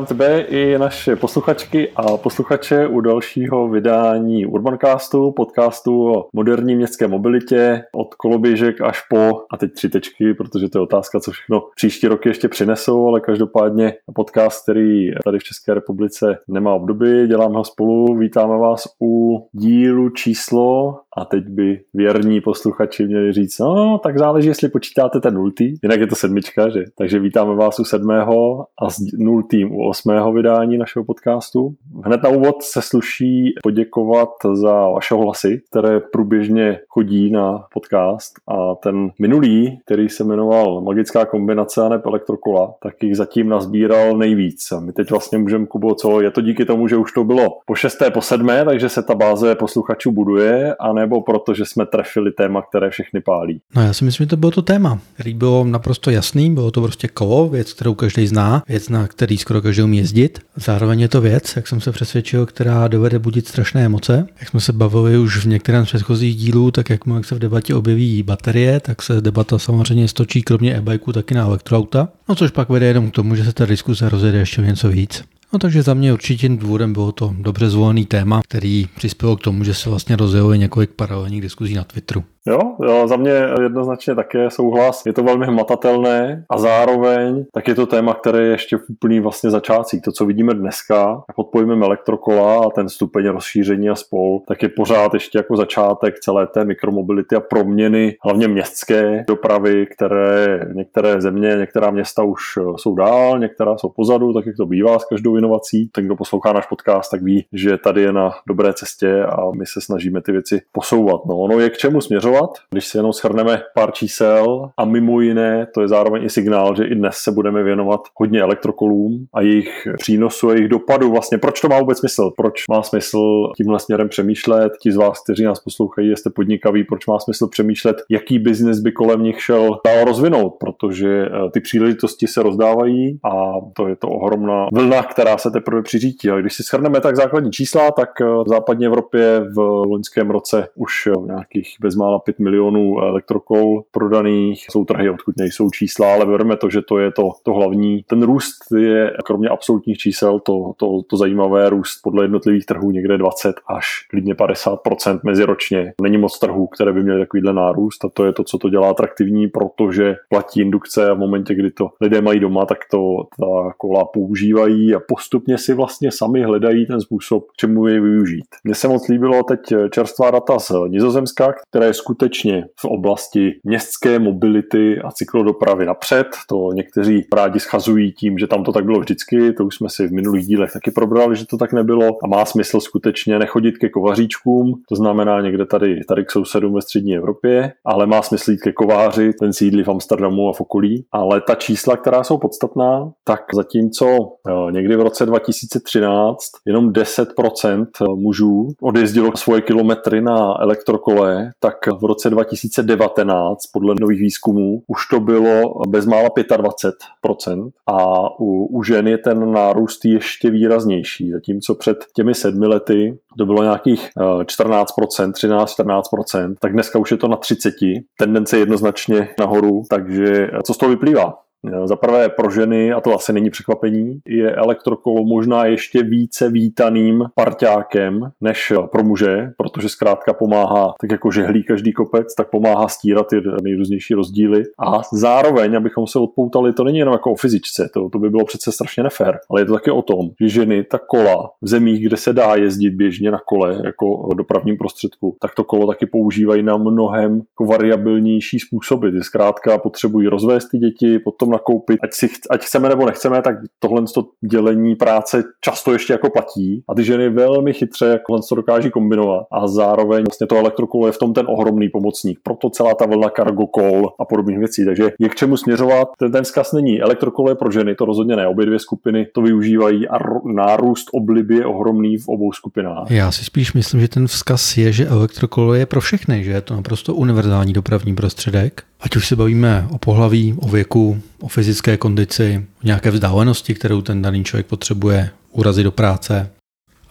Vítám tebe i naše posluchačky a posluchače u dalšího vydání Urbancastu, podcastu o moderní městské mobilitě od koloběžek až po, a teď tři tečky, protože to je otázka, co všechno příští roky ještě přinesou, ale každopádně podcast, který tady v České republice nemá obdoby, děláme ho spolu, vítáme vás u dílu číslo a teď by věrní posluchači měli říct, no tak záleží, jestli počítáte ten nultý, jinak je to sedmička, že? Takže vítáme vás u sedmého a s nultým u osmého vydání našeho podcastu. Hned na úvod se sluší poděkovat za vaše hlasy, které průběžně chodí na podcast a ten minulý, který se jmenoval Magická kombinace a neb elektrokola, tak jich zatím nazbíral nejvíc. A my teď vlastně můžeme, Kubo, co je to díky tomu, že už to bylo po šesté, po sedmé, takže se ta báze posluchačů buduje, anebo proto, že jsme trefili téma, které všechny pálí. No já si myslím, že to bylo to téma, který bylo naprosto jasný, bylo to prostě kolo, věc, kterou každý zná, věc, na který skoro každý umí jezdit. Zároveň je to věc, jak jsem se přesvědčil, která dovede budit strašné emoce. Jak jsme se bavili už v některém z předchozích dílů, tak jak, jak se v debatě objeví baterie, tak se debata samozřejmě stočí kromě e-bikeu taky na elektroauta. No což pak vede jenom k tomu, že se ta diskuse rozjede ještě něco víc. No takže za mě určitě důvodem bylo to dobře zvolený téma, který přispěl k tomu, že se vlastně rozjelo několik paralelních diskuzí na Twitteru. Jo, jo, za mě jednoznačně také souhlas. Je to velmi hmatatelné a zároveň tak je to téma, které je ještě v úplný vlastně začátcích. To, co vidíme dneska, pod pojmem elektrokola a ten stupeň rozšíření a spol, tak je pořád ještě jako začátek celé té mikromobility a proměny, hlavně městské dopravy, které některé země, některá města už jsou dál, některá jsou pozadu, tak jak to bývá s každou inovací. Ten, kdo poslouchá náš podcast, tak ví, že tady je na dobré cestě a my se snažíme ty věci posouvat. No, ono je k čemu směřovat směřovat. Když si jenom shrneme pár čísel a mimo jiné, to je zároveň i signál, že i dnes se budeme věnovat hodně elektrokolům a jejich přínosu a jejich dopadu. Vlastně proč to má vůbec smysl? Proč má smysl tímhle směrem přemýšlet? Ti z vás, kteří nás poslouchají, jste podnikaví, proč má smysl přemýšlet, jaký biznis by kolem nich šel dál rozvinout, protože eh, ty příležitosti se rozdávají a to je to ohromná vlna, která se teprve přiřítí. Ale když si shrneme tak základní čísla, tak eh, v západní Evropě v loňském roce už eh, nějakých bezmála 5 milionů elektrokol prodaných. Jsou trhy, odkud nejsou čísla, ale bereme to, že to je to, to hlavní. Ten růst je kromě absolutních čísel to, to, to zajímavé růst podle jednotlivých trhů někde 20 až klidně 50% meziročně. Není moc trhů, které by měly takovýhle nárůst a to je to, co to dělá atraktivní, protože platí indukce a v momentě, kdy to lidé mají doma, tak to ta kola používají a postupně si vlastně sami hledají ten způsob, čemu je využít. Mně se moc líbilo teď čerstvá data z Nizozemska, které je skutečně v oblasti městské mobility a cyklodopravy napřed. To někteří rádi schazují tím, že tam to tak bylo vždycky, to už jsme si v minulých dílech taky probrali, že to tak nebylo a má smysl skutečně nechodit ke kovaříčkům, to znamená někde tady, tady k sousedům ve střední Evropě, ale má smysl jít ke kováři, ten sídlí v Amsterdamu a v okolí. Ale ta čísla, která jsou podstatná, tak zatímco jo, někdy v roce 2013 jenom 10% mužů odjezdilo svoje kilometry na elektrokole, tak v roce 2019 podle nových výzkumů už to bylo bezmála 25% a u, u žen je ten nárůst ještě výraznější. Zatímco před těmi sedmi lety to bylo nějakých 14%, 13-14%, tak dneska už je to na 30. Tendence jednoznačně nahoru, takže co z toho vyplývá? Za prvé pro ženy, a to asi není překvapení, je elektrokolo možná ještě více vítaným parťákem než pro muže, protože zkrátka pomáhá, tak jako žehlí každý kopec, tak pomáhá stírat ty nejrůznější rozdíly. A zároveň, abychom se odpoutali, to není jenom jako o fyzičce, to, to by bylo přece strašně nefér, ale je to také o tom, že ženy ta kola v zemích, kde se dá jezdit běžně na kole jako dopravním prostředku, tak to kolo taky používají na mnohem variabilnější způsoby. Ty zkrátka potřebují rozvést ty děti, potom nakoupit, ať, si, ať chceme nebo nechceme, tak tohle to dělení práce často ještě jako platí a ty ženy velmi chytře jako to dokáží kombinovat a zároveň vlastně to elektrokolo je v tom ten ohromný pomocník. Proto celá ta vlna cargo call a podobných věcí. Takže je k čemu směřovat. Ten, ten vzkaz není. Elektrokolo je pro ženy, to rozhodně ne. Obě dvě skupiny to využívají a nárůst obliby je ohromný v obou skupinách. Já si spíš myslím, že ten vzkaz je, že elektrokolo je pro všechny, že je to naprosto univerzální dopravní prostředek Ať už se bavíme o pohlaví, o věku, o fyzické kondici, o nějaké vzdálenosti, kterou ten daný člověk potřebuje urazit do práce,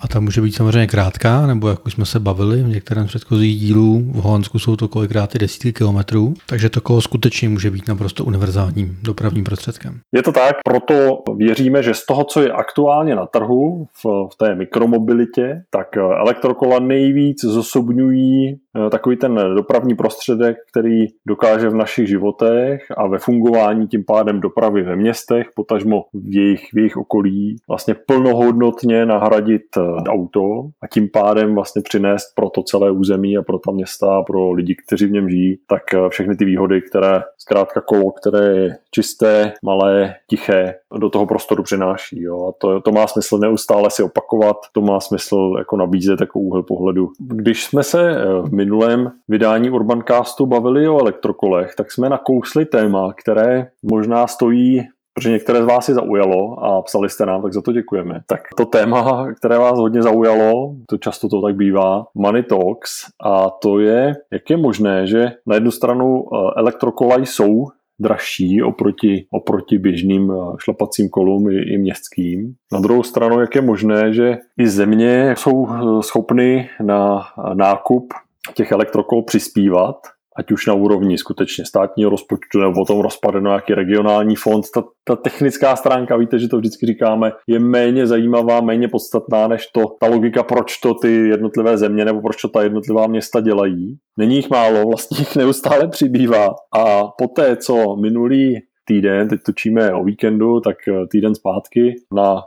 A ta může být samozřejmě krátká, nebo jak už jsme se bavili v některém z předchozích dílů, v Holandsku jsou to kolikrát i desítky kilometrů, takže to kolo skutečně může být naprosto univerzálním dopravním prostředkem. Je to tak, proto věříme, že z toho, co je aktuálně na trhu v, v té mikromobilitě, tak elektrokola nejvíc zosobňují eh, takový ten dopravní prostředek, který dokáže v našich životech a ve fungování tím pádem dopravy ve městech, potažmo v jejich, v jejich okolí, vlastně plnohodnotně nahradit eh, auto a tím pádem vlastně přinést pro to celé území a pro ta města pro lidi, kteří v něm žijí, tak eh, všechny ty výhody, které zkrátka kolo, které je čisté, malé, tiché, do toho prostoru přináší. Jo. A to, to má smysl neustále si opakovat, to má smysl jako nabízet jako úhel pohledu. Když jsme se eh, v minulém vydání Urbancastu bavili o elektrokolech, tak jsme nakousli téma, které možná stojí protože některé z vás si zaujalo a psali jste nám, tak za to děkujeme. Tak to téma, které vás hodně zaujalo, to často to tak bývá, Money Talks, a to je, jak je možné, že na jednu stranu eh, elektrokola jsou dražší oproti, oproti běžným eh, šlapacím kolům i, i městským. Na druhou stranu, jak je možné, že i země jsou eh, schopny na nákup těch elektrokol přispívat ať už na úrovni skutečně státního rozpočtu nebo potom rozpadne nějaký regionální fond. Ta, ta technická stránka, víte, že to vždycky říkáme, je méně zajímavá, méně podstatná než to, ta logika, proč to ty jednotlivé země nebo proč to ta jednotlivá města dělají. Není jich málo, vlastně jich neustále přibývá. A poté, co minulý týden, teď točíme o víkendu, tak týden zpátky na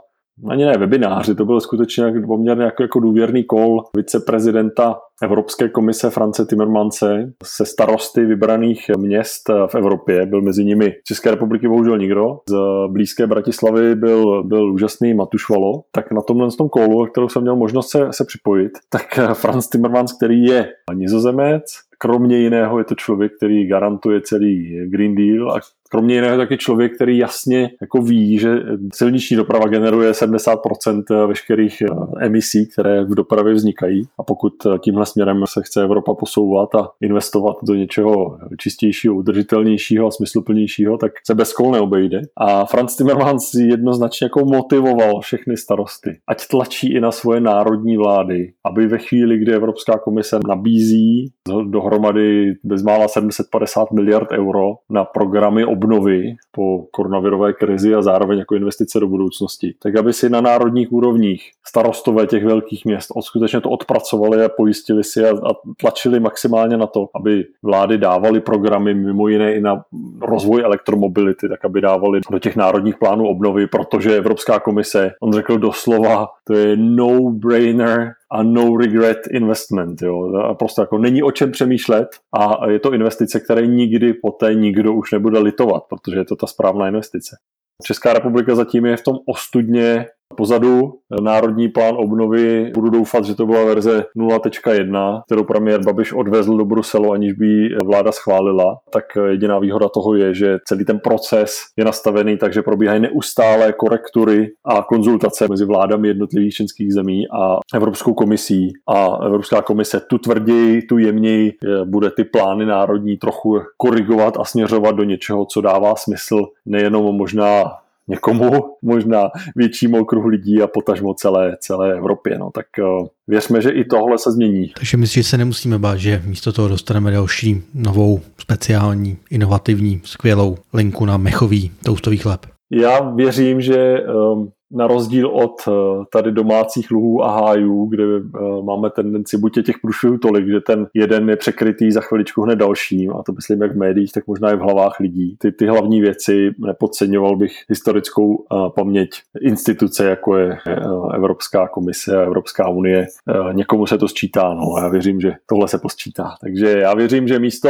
ani ne webináři, to byl skutečně poměrně jako, jako důvěrný kol viceprezidenta Evropské komise France Timmermanse se starosty vybraných měst v Evropě. Byl mezi nimi České republiky bohužel nikdo. Z blízké Bratislavy byl, byl úžasný Matušvalo. Tak na tomhle tom kolu, kterou jsem měl možnost se, se připojit, tak Franz Timmermans, který je nizozemec, kromě jiného je to člověk, který garantuje celý Green Deal a kromě jiného taky člověk, který jasně jako ví, že silniční doprava generuje 70% veškerých eh, emisí, které v dopravě vznikají a pokud tímhle směrem se chce Evropa posouvat a investovat do něčeho čistějšího, udržitelnějšího a smysluplnějšího, tak se bez kol neobejde. A Franz Timmermans jednoznačně jako motivoval všechny starosty, ať tlačí i na svoje národní vlády, aby ve chvíli, kdy Evropská komise nabízí dohromady bezmála 750 miliard euro na programy obnovy po koronavirové krizi a zároveň jako investice do budoucnosti, tak aby si na národních úrovních starostové těch velkých měst skutečně to odpracovali a pojistili si a, a tlačili maximálně na to, aby vlády dávaly programy mimo jiné i na rozvoj elektromobility, tak aby dávali do těch národních plánů obnovy, protože Evropská komise, on řekl doslova, to je no-brainer a no regret investment. Jo. A prostě jako není o čem přemýšlet a je to investice, které nikdy poté nikdo už nebude litovat, protože je to ta správná investice. Česká republika zatím je v tom ostudně pozadu. Národní plán obnovy, budu doufat, že to byla verze 0.1, kterou premiér Babiš odvezl do Bruselu, aniž by ji vláda schválila. Tak jediná výhoda toho je, že celý ten proces je nastavený tak, že probíhají neustálé korektury a konzultace mezi vládami jednotlivých členských zemí a Evropskou komisí. A Evropská komise tu tvrději, tu jemněji bude ty plány národní trochu korigovat a směřovat do něčeho, co dává smysl nejenom možná někomu, možná většímu okruhu lidí a potažmo celé, celé Evropě. No. Tak uh, věřme, že i tohle se změní. Takže myslím, že se nemusíme bát, že místo toho dostaneme další novou, speciální, inovativní, skvělou linku na mechový toustový chleb. Já věřím, že um, na rozdíl od eh, tady domácích luhů a hájů, kde eh, máme tendenci buď je těch průšvihů tolik, že ten jeden je překrytý za chviličku hned dalším, a to myslím jak v médiích, tak možná i v hlavách lidí. Ty, ty hlavní věci nepodceňoval bych historickou eh, paměť instituce, jako je Evropská komise a Evropská unie. Někomu se to sčítá, no já věřím, že tohle se posčítá. Takže já věřím, že místo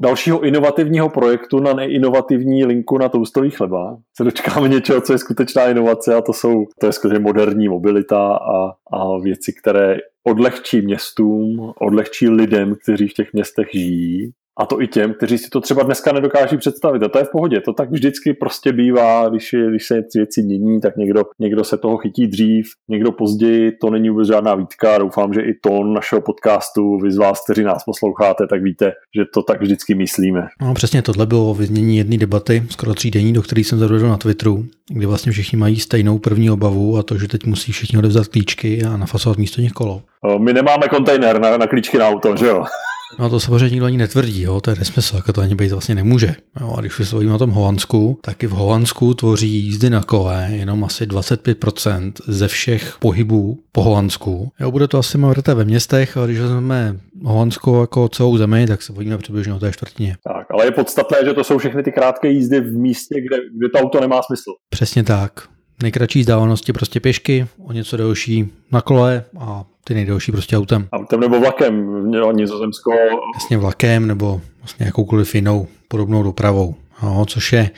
dalšího inovativního projektu na neinovativní linku na toustový chleba se dočkáme něčeho, co je skutečná inovace a to jsou, to je skutečně moderní mobilita a, a věci, které odlehčí městům, odlehčí lidem, kteří v těch městech žijí A to i těm, kteří si to třeba dneska nedokáží představit. A to je v pohodě. To tak vždycky prostě bývá, když, je, když se věci mění, tak někdo, někdo se toho chytí dřív, někdo později. To není vůbec žádná výtka. Doufám, že i tón našeho podcastu, vy z vás, kteří nás posloucháte, tak víte, že to tak vždycky myslíme. No přesně tohle bylo vyznění jedné debaty, skoro tří denní, do které jsem zavedl na Twitteru, kdy vlastně všichni mají stejnou první obavu a to, že teď musí všichni odevzat klíčky a nafasovat místo nich kolo. My nemáme kontejner na, na klíčky na auto, že jo? No to samozřejmě nikdo ani netvrdí, jo? to je nesmysl, jako to ani být vlastně nemůže. Jo? A když už se o tom Holandsku, tak i v Holandsku tvoří jízdy na kole jenom asi 25% ze všech pohybů po Holandsku. Jo, bude to asi mrté ve městech, ale když vezmeme Holandsko jako celou zemi, tak se bojíme přibližně o té čtvrtině. Tak, ale je podstatné, že to jsou všechny ty krátké jízdy v místě, kde, kde to auto nemá smysl. Přesně tak. Nejkratší vzdálenosti prostě pěšky, o něco delší na kole a ty nejdelší prostě autem. Autem nebo vlakem, Nizozemsko. Jasně vlakem nebo vlastně jakoukoliv jinou podobnou dopravou. No, což je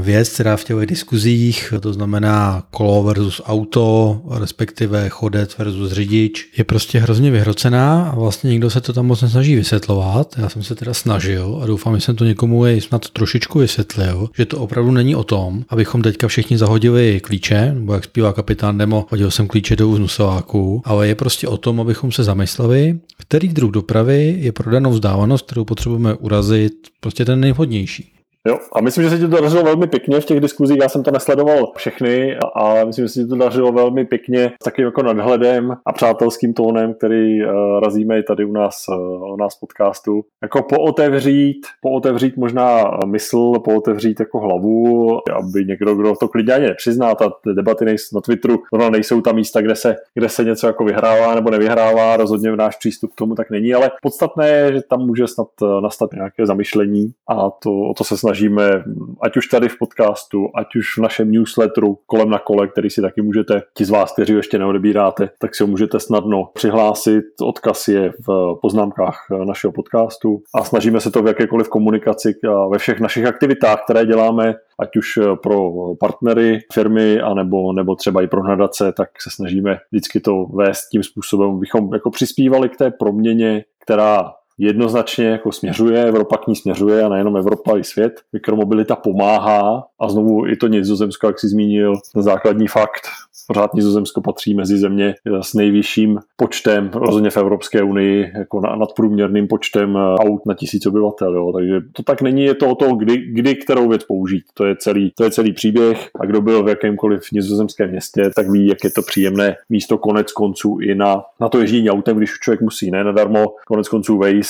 věc, která v těch diskuzích, to znamená kolo versus auto, respektive chodec versus řidič, je prostě hrozně vyhrocená a vlastně nikdo se to tam moc nesnaží vysvětlovat. Já jsem se teda snažil a doufám, že jsem to někomu i snad trošičku vysvětlil, že to opravdu není o tom, abychom teďka všichni zahodili klíče, nebo jak zpívá kapitán Demo, hodil jsem klíče do úznusováku, ale je prostě o tom, abychom se zamysleli, který druh dopravy je pro danou vzdálenost, kterou potřebujeme urazit, prostě ten nejvhodnější. Jo, a myslím, že se ti to dařilo velmi pěkně v těch diskuzích. Já jsem to nesledoval všechny, ale myslím, že se ti to dařilo velmi pěkně s takým jako nadhledem a přátelským tónem, který uh, razíme i tady u nás, uh, u nás podcastu. Jako pootevřít, pootevřít možná mysl, pootevřít jako hlavu, aby někdo, kdo to klidně ani nepřizná, ta debaty nejsou na Twitteru, no nejsou tam místa, kde se, kde se něco jako vyhrává nebo nevyhrává, rozhodně v náš přístup k tomu tak není, ale podstatné je, že tam může snad eh, nastat nějaké zamyšlení a to, o to se snaží snažíme, ať už tady v podcastu, ať už v našem newsletteru kolem na kole, který si taky můžete, ti z vás, kteří ho ještě neodebíráte, tak si ho můžete snadno přihlásit. Odkaz je v poznámkách našeho podcastu a snažíme se to v jakékoliv komunikaci a ve všech našich aktivitách, které děláme, ať už pro partnery firmy, anebo, nebo třeba i pro nadace, tak se snažíme vždycky to vést tím způsobem, abychom jako přispívali k té proměně, která jednoznačně jako směřuje, Evropa k ní směřuje a nejenom Evropa, i svět. Mikromobilita pomáhá a znovu i to Nizozemsko, jak si zmínil, ten základní fakt, pořád Nizozemsko patří mezi země s nejvyšším počtem, rozhodně v Evropské unii, jako nadprůměrným počtem aut na tisíc obyvatel. Jo. Takže to tak není, je to o to, kdy, kdy kterou věc použít. To je, celý, to je celý příběh a kdo byl v jakémkoliv nizozemském městě, tak ví, jak je to příjemné místo konec konců i na, na to ježdění autem, když člověk musí. Ne nadarmo konec konců Waze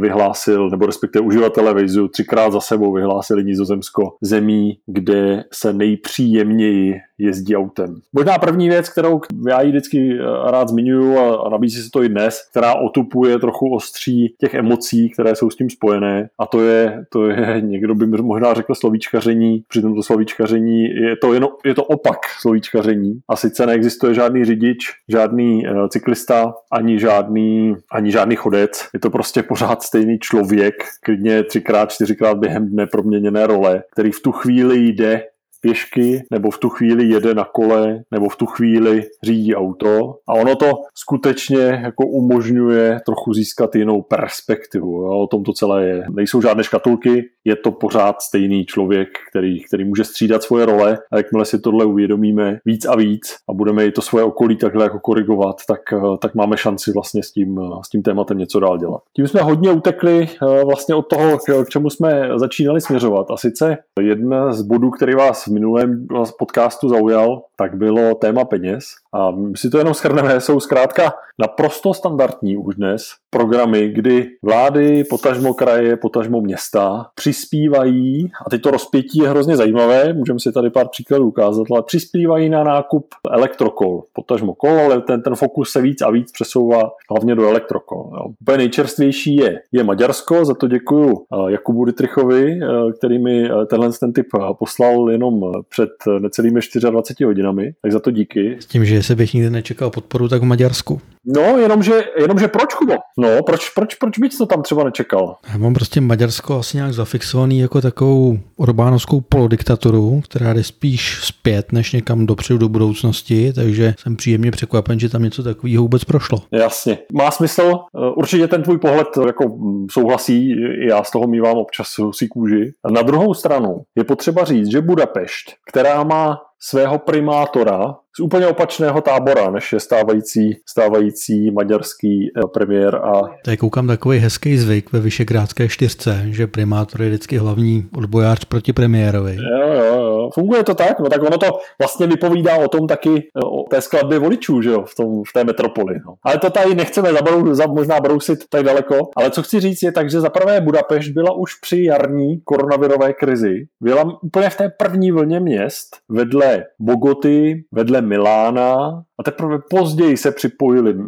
vyhlásil, nebo respektive uživatelé Waze třikrát za sebou vyhlásili Nizozemsko zemí, kde se nejpříjemněji jezdí autem. Možná první věc, kterou já ji vždycky eh, rád zmiňuji a, nabízí se to i dnes, která otupuje trochu ostří těch emocí, které jsou s tím spojené a to je, to je někdo by možná řekl slovíčkaření, přitom to slovíčkaření je to, jen, je to opak slovíčkaření a sice neexistuje žádný řidič, žádný uh, cyklista, ani žádný, ani žádný chodec, je to prostě pořád stejný člověk, klidně třikrát, čtyřikrát během dne proměněné role, který v tu chvíli jde pěšky, nebo v tu chvíli jede na kole, nebo v tu chvíli řídí auto. A ono to skutečně jako umožňuje trochu získat jinou perspektivu. Jo? O tom to celé je. Nejsou žádné škatulky, je to pořád stejný člověk, který, který může střídat svoje role a jakmile si tohle uvědomíme víc a víc a budeme i to svoje okolí takhle jako korigovat, tak, tak máme šanci vlastně s tím, s tím tématem něco dál dělat. Tím jsme hodně utekli eh, vlastně od toho, k čemu jsme začínali směřovat. A sice jedna z bodů, který vás v minulém podcastu zaujal, tak bylo téma peněz. A my si to jenom schrneme, jsou zkrátka naprosto standardní už dnes programy, kdy vlády, potažmo kraje, potažmo města přispívají, a teď to rozpětí je hrozně zajímavé, můžeme si tady pár příkladů ukázat, ale přispívají na nákup elektrokol, potažmo kol, ale ten, ten fokus se víc a víc přesouvá hlavně do elektrokol. Úplně nejčerstvější je, je Maďarsko, za to děkuju eh, Jakubu Dytrichovi, eh, který mi eh, tenhle ten typ poslal jenom před necelými 24 hodinami, tak za to díky. S tím, že se bych nikdy nečekal podporu, tak v Maďarsku. No, jenomže, jenomže proč, Kubo? No, proč, proč, proč bys to tam třeba nečekal? Já mám prostě Maďarsko asi nějak zafixovaný jako takovou Orbánovskou polodiktaturu, která jde spíš zpět, než někam dopředu do budoucnosti, takže jsem příjemně překvapen, že tam něco takového vůbec prošlo. Jasně. Má smysl, určitě ten tvůj pohled jako souhlasí, já z toho mývám občas husí kůži. Na druhou stranu je potřeba říct, že Budapešť, která má svého primátora z úplně opačného tábora, než je stávající, stávající maďarský eh, premiér. A... Tady koukám takový hezký zvyk ve Vyšegrádské čtyřce, že primátor je vždycky hlavní odbojář proti premiérovi. Jo, jo, jo. Funguje to tak? No tak ono to vlastně vypovídá o tom taky, eh, o té skladbě voličů, že jo, v, tom, v té metropoli. No. Ale to tady nechceme zabrou, za, možná brousit tak daleko. Ale co chci říct je tak, že za prvé Budapešť byla už při jarní koronavirové krizi. Byla úplně v té první vlně měst vedle Bogoty, vedle Milána a teprve později se připojili uh,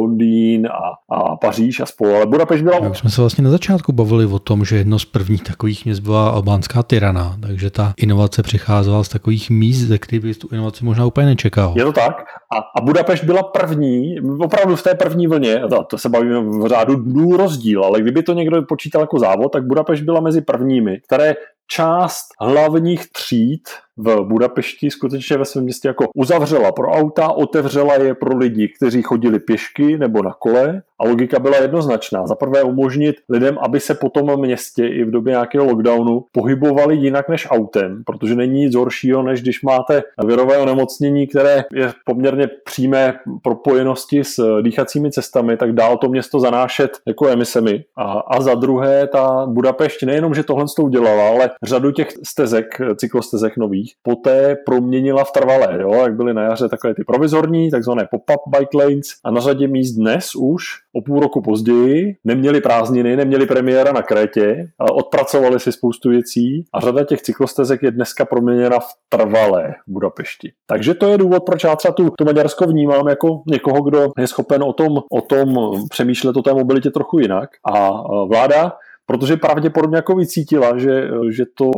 Londýn a, a Paříž a spolu, ale Budapešť byla... Jak jsme se vlastně na začátku bavili o tom, že jedno z prvních takových měst byla albánská Tirana, takže ta inovace přicházela z takových míst, ze kterých bys tu inovaci možná úplně nečekal. Je to tak. A, a Budapešť byla první, opravdu v té první vlně, to, to se bavíme v řádu dnů rozdíl, ale kdyby to někdo počítal jako závod, tak Budapešť byla mezi prvními, které část hlavních tříd v Budapešti skutečně ve svém městě jako uzavřela pro auta, otevřela je pro lidi, kteří chodili pěšky nebo na kole a logika byla jednoznačná. Za prvé umožnit lidem, aby se po tom městě i v době nějakého lockdownu pohybovali jinak než autem, protože není nic horšího, než když máte virové onemocnění, které je poměrně přímé propojenosti s dýchacími cestami, tak dál to město zanášet jako emisemi. A, a za druhé, ta Budapešť nejenom, že tohle to udělala, ale řadu těch stezek, cyklostezek nových, poté proměnila v trvalé, jo? jak byly na jaře takové ty provizorní, takzvané pop-up bike lanes a na řadě míst dnes už o půl roku později neměli prázdniny, neměli premiéra na Krétě, odpracovali si spoustu věcí a řada těch cyklostezek je dneska proměněna v trvalé v Budapešti. Takže to je důvod, proč já třeba tu, to Maďarsko vnímám jako někoho, kdo je schopen o tom, o tom přemýšlet o té mobilitě trochu jinak. A vláda protože pravděpodobně jako vycítila, že, že to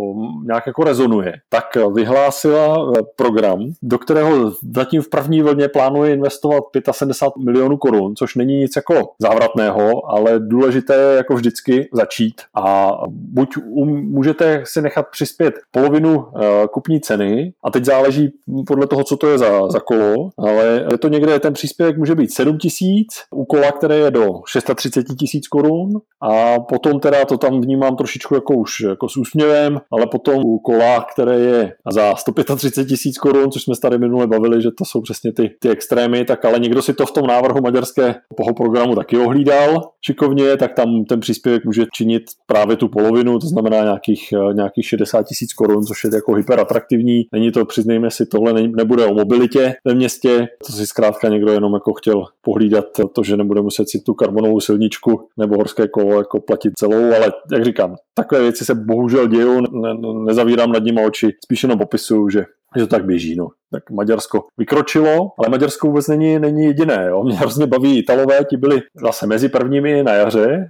nějak jako rezonuje, tak vyhlásila eh, program, do kterého zatím v první vlně plánuje investovat 75 milionů korun, což není nic jako závratného, ale důležité je jako vždycky začít a buď um, můžete si nechat přispět polovinu uh, kupní ceny a teď záleží podle toho, co to je za, za kolo, ale je to někde, ten příspěvek může být 7 tisíc, u kola, které je do 630 tisíc korun a potom teda to tam vnímám trošičku jako už jako s úsměvem, ale potom u kola, které je za 135 tisíc korun, což jsme tady minule bavili, že to jsou přesně ty, ty extrémy, tak ale někdo si to v tom návrhu maďarského programu taky ohlídal šikovně, tak tam ten příspěvek může činit právě tu polovinu, to znamená nějakých, nějakých 60 tisíc korun, což je jako hyperatraktivní. Není to, přiznejme si, tohle ne, nebude o mobilitě ve městě, to si zkrátka někdo jenom jako chtěl pohlídat to, že nebude muset si tu karbonovou silničku nebo horské kolo jako platit celou, ale jak říkám, takové věci se bohužel dějou, ne, nezavírám nad nimi oči, spíš jenom popisuju, že že to tak běží. No. Tak Maďarsko vykročilo, ale Maďarsko vůbec není, není jediné. Jo. Mě hrozně baví Italové, ti byli zase mezi prvními na jaře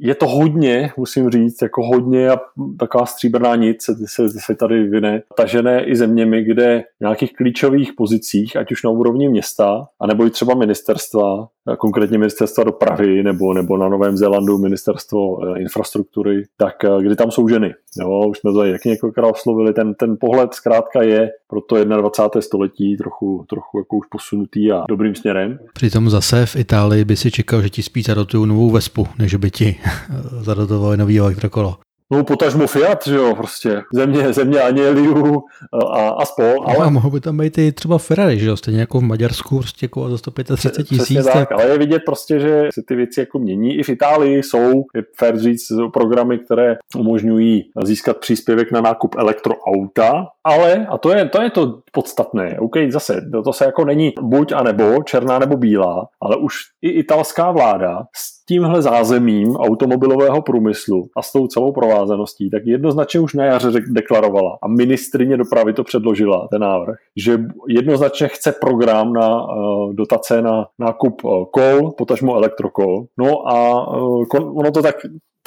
je to hodně, musím říct, jako hodně a taková stříbrná nic se, se, se tady vyne, tažené i zeměmi, kde v nějakých klíčových pozicích, ať už na úrovni města, anebo i třeba ministerstva, konkrétně ministerstva dopravy nebo, nebo na Novém Zélandu ministerstvo eh, infrastruktury, tak eh, kdy tam jsou ženy. Jo, už jsme to jak několikrát oslovili, ten, ten pohled zkrátka je pro to 21. století trochu, trochu jako už posunutý a dobrým směrem. Přitom zase v Itálii by si čekal, že ti spíš zadotují novou Vespu, než by ti zadotovali nový elektrokolo. No potažmo Fiat, že jo, prostě. Země, země Aněliu a, a spol. No, ale... No, mohou by tam být i třeba Ferrari, že jo, stejně jako v Maďarsku, prostě jako za 135 tisíc. Tak, tak, ale je vidět prostě, že se ty věci jako mění. I v Itálii jsou, je fair říct, programy, které umožňují získat příspěvek na nákup elektroauta, ale, a to je to, je to podstatné, OK, zase, to, to se jako není buď a nebo, černá nebo bílá, ale už i italská vláda s tímhle zázemím automobilového průmyslu a s tou celou provázaností, tak jednoznačně už na jaře deklarovala a ministrině dopravy to předložila, ten návrh, že jednoznačně chce program na uh, dotace na nákup uh, kol, potažmo elektrokol. No a uh, ono to tak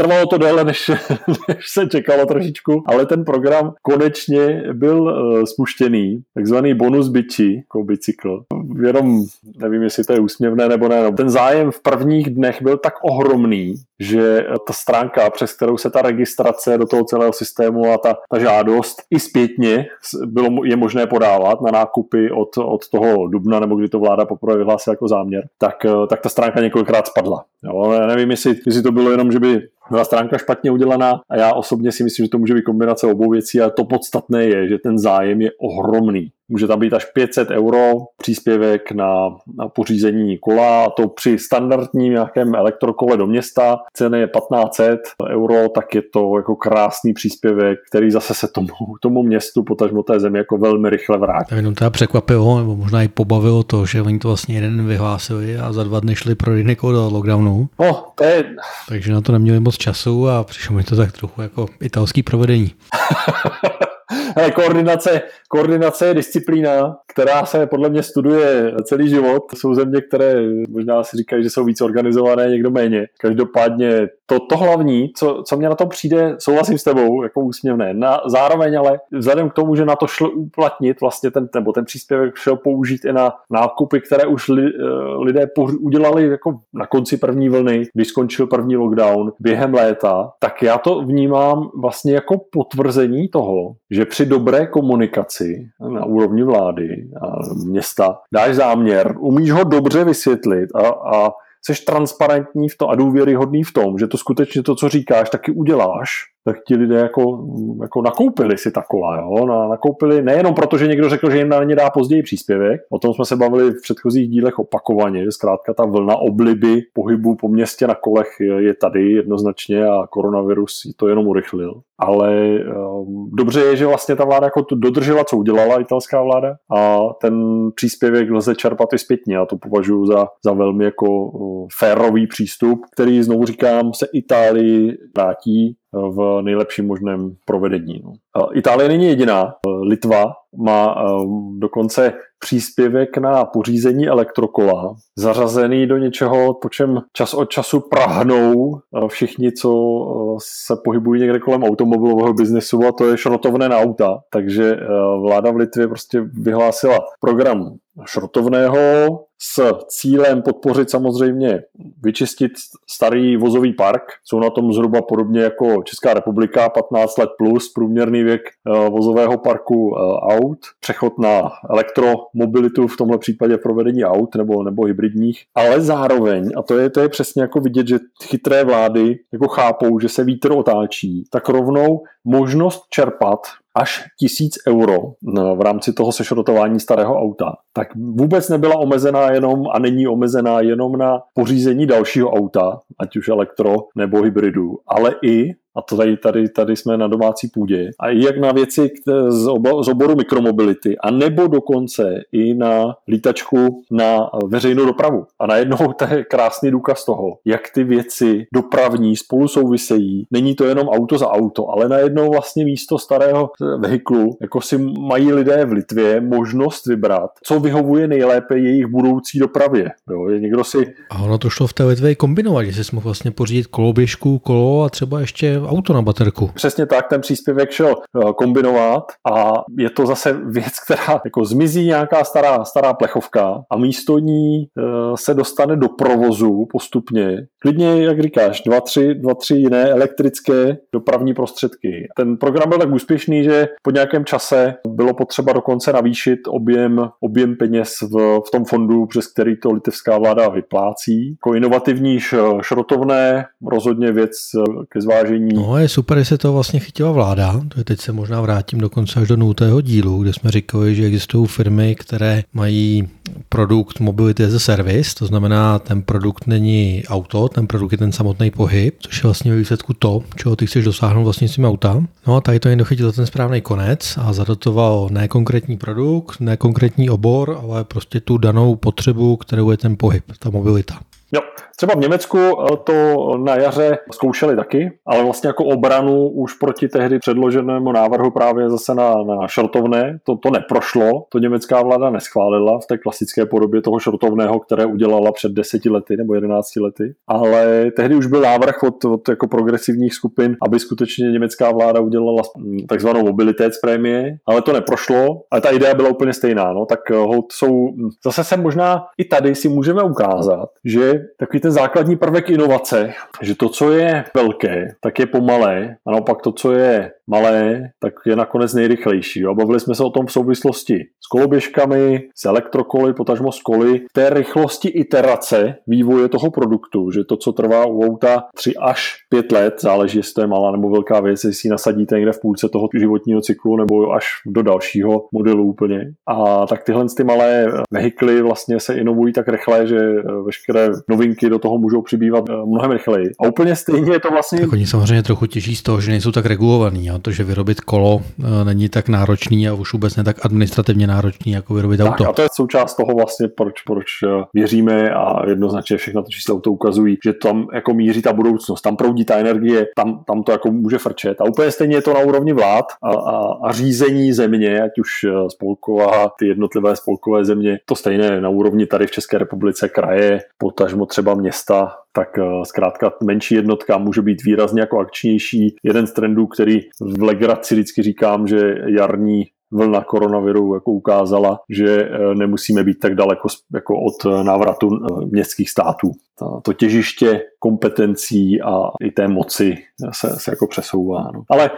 trvalo to déle, než, než se čekalo trošičku, ale ten program konečně byl uh, spuštěný, takzvaný bonus biči, jako bicykl. Jenom nevím, jestli to je úsměvné nebo ne. No, ten zájem v prvních dnech byl tak ohromný, že ta stránka, přes kterou se ta registrace do toho celého systému a ta, ta žádost i zpětně bylo, je možné podávat na nákupy od, od toho dubna, nebo kdy to vláda poprvé vyhlásila jako záměr, tak, eh, tak ta stránka několikrát spadla. Jo, nevím, jestli, jestli to bylo jenom, že by byla stránka špatně udělaná a já osobně si myslím, že to může být kombinace obou věcí, ale to podstatné je, že ten zájem je ohromný. Může tam být až 500 euro příspěvek na, na pořízení kola a to při standardním nějakém elektrokole do města ceny je 1500 euro, tak je to jako krásný příspěvek, který zase se tomu, tomu městu, potažmo té zemi jako velmi rychle vrátí. Tak jenom teda překvapilo, nebo možná i pobavilo to, že oni to vlastně jeden vyhlásili a za dva dny šli pro do lockdownu. No, to je... Takže na to neměli moc času a přišlo mi to tak trochu jako italský provedení. Hele, koordinace, koordinace je disciplína, která se podle mě studuje celý život. Jsou země, které možná si říkají, že jsou víc organizované, někdo méně. Každopádně to, to hlavní, co, co mě na to přijde, souhlasím s tebou, jako úsměvné. Na, zároveň ale vzhledem k tomu, že na to šlo uplatnit vlastně ten, nebo ten příspěvek šel použít i na nákupy, které už li, eh, lidé udělali jako na konci první vlny, když skončil první lockdown během léta, tak já to vnímám vlastně jako potvrzení toho, že při dobré komunikaci na úrovni vlády a města dáš záměr, umíš ho dobře vysvětlit a, a jsi transparentní v to a důvěryhodný v tom, že to skutečně to, co říkáš, taky uděláš, tak ti lidé jako, jako nakoupili si ta kola. Jo? Na, nakoupili nejenom proto, že někdo řekl, že jim na ně dá později příspěvek, o tom jsme se bavili v předchozích dílech opakovaně, že zkrátka ta vlna obliby pohybu po městě na kolech je, tady jednoznačně a koronavirus to jenom urychlil. Ale um, dobře je, že vlastně ta vláda jako dodržela, co udělala italská vláda a ten příspěvek lze čerpat i zpětně a to považuji za, za velmi jako uh, férový přístup, který znovu říkám se Itálii vrátí v nejlepším možném provedení. No. Itálie není jediná. Litva má dokonce příspěvek na pořízení elektrokola, zařazený do něčeho, po čem čas od času prahnou všichni, co se pohybují někde kolem automobilového biznesu a to je šrotovné na auta. Takže vláda v Litvě prostě vyhlásila program šrotovného s cílem podpořit samozřejmě vyčistit starý vozový park. Jsou na tom zhruba podobně jako Česká republika, 15 let plus průměrný věk eh, vozového parku eh, aut, přechod na elektromobilitu, v tomhle případě provedení aut nebo, nebo hybridních, ale zároveň, a to je, to je přesně jako vidět, že chytré vlády jako chápou, že se vítr otáčí, tak rovnou možnost čerpat až tisíc euro v rámci toho sešrotování starého auta, tak vůbec nebyla omezená jenom a není omezená jenom na pořízení dalšího auta, ať už elektro nebo hybridu, ale i a to tady, tady, tady jsme na domácí půdě, a jak na věci z, obo, z oboru mikromobility, a nebo dokonce i na lítačku na veřejnou dopravu. A najednou to je krásný důkaz toho, jak ty věci dopravní spolu souvisejí. Není to jenom auto za auto, ale najednou vlastně místo starého vehiklu, jako si mají lidé v Litvě možnost vybrat, co vyhovuje nejlépe jejich budoucí dopravě. Jo, je někdo si... A ono to šlo v té Litvě kombinovat, že jsi mohl vlastně pořídit koloběžku, kolo a třeba ještě auto na baterku. Přesně tak, ten příspěvek šel eh, kombinovat a je to zase věc, která jako zmizí nějaká stará, stará plechovka a místo ní eh, se dostane do provozu postupně. Klidně, jak říkáš, dva tři, dva, tři jiné elektrické dopravní prostředky. Ten program byl tak úspěšný, že po nějakém čase bylo potřeba dokonce navýšit objem, objem peněz v, v tom fondu, přes který to litevská vláda vyplácí. Jako inovativní šrotovné, rozhodně věc eh, ke zvážení No je super, že se to vlastně chytila vláda. Teď se možná vrátím dokonce až do nultého dílu, kde jsme říkali, že existují firmy, které mají produkt Mobility as a Service, to znamená, ten produkt není auto, ten produkt je ten samotný pohyb, což je vlastně výsledku to, čeho ty chceš dosáhnout vlastně s tím auta. No a tady to jen dochytil ten správný konec a zadotoval ne konkrétní produkt, ne konkrétní obor, ale prostě tu danou potřebu, kterou je ten pohyb, ta mobilita. Jo, Třeba v Německu to na jaře zkoušeli taky, ale vlastně jako obranu už proti tehdy předloženému návrhu právě zase na, na šrotovné, to, to neprošlo, to německá vláda neschválila v té klasické podobě toho šrotovného, které udělala před deseti lety nebo jedenácti lety, ale tehdy už byl návrh od, od jako progresivních skupin, aby skutečně německá vláda udělala takzvanou mobilitétsprémie, ale to neprošlo, ale ta idea byla úplně stejná, no, tak jsou, zase se možná i tady si můžeme ukázat, že takový ten základní prvek inovace, že to, co je velké, tak je pomalé a naopak to, co je malé, tak je nakonec nejrychlejší. Jo. Bavili jsme se o tom v souvislosti s koloběžkami, s elektrokoly, potažmo s koly, té rychlosti iterace vývoje toho produktu, že to, co trvá u auta 3 až 5 let, záleží, jestli to je malá nebo velká věc, jestli ji nasadíte někde v půlce toho životního cyklu nebo až do dalšího modelu úplně. A tak tyhle ty malé vehikly vlastně se inovují tak rychle, že veškeré novinky do toho můžou přibývat eh, mnohem rychleji. A úplně stejně je to vlastně. Tak oni samozřejmě trochu těží z toho, že nejsou tak regulovaný. Jo? To, že vyrobit kolo eh, není tak náročný a už vůbec ne tak administrativně náročný, jako vyrobit tak, auto. A to je součást toho vlastně, proč, proč eh, věříme a jednoznačně všechna to čísla auto ukazují, že tam jako míří ta budoucnost, tam proudí ta energie, tam, tam to jako může frčet. A úplně stejně je to na úrovni vlád a, a, a řízení země, ať už spolková, ty jednotlivé spolkové země, to stejné na úrovni tady v České republice, kraje, potažmo třeba města, tak eh, zkrátka menší jednotka může být výrazně jako akčnější. Jeden z trendů, který v legraci vždycky říkám, že jarní vlna koronaviru jako ukázala, že eh, nemusíme být tak daleko jako od návratu eh, městských států. To těžiště kompetencí a i té moci se, se jako přesouvá. No. Ale e,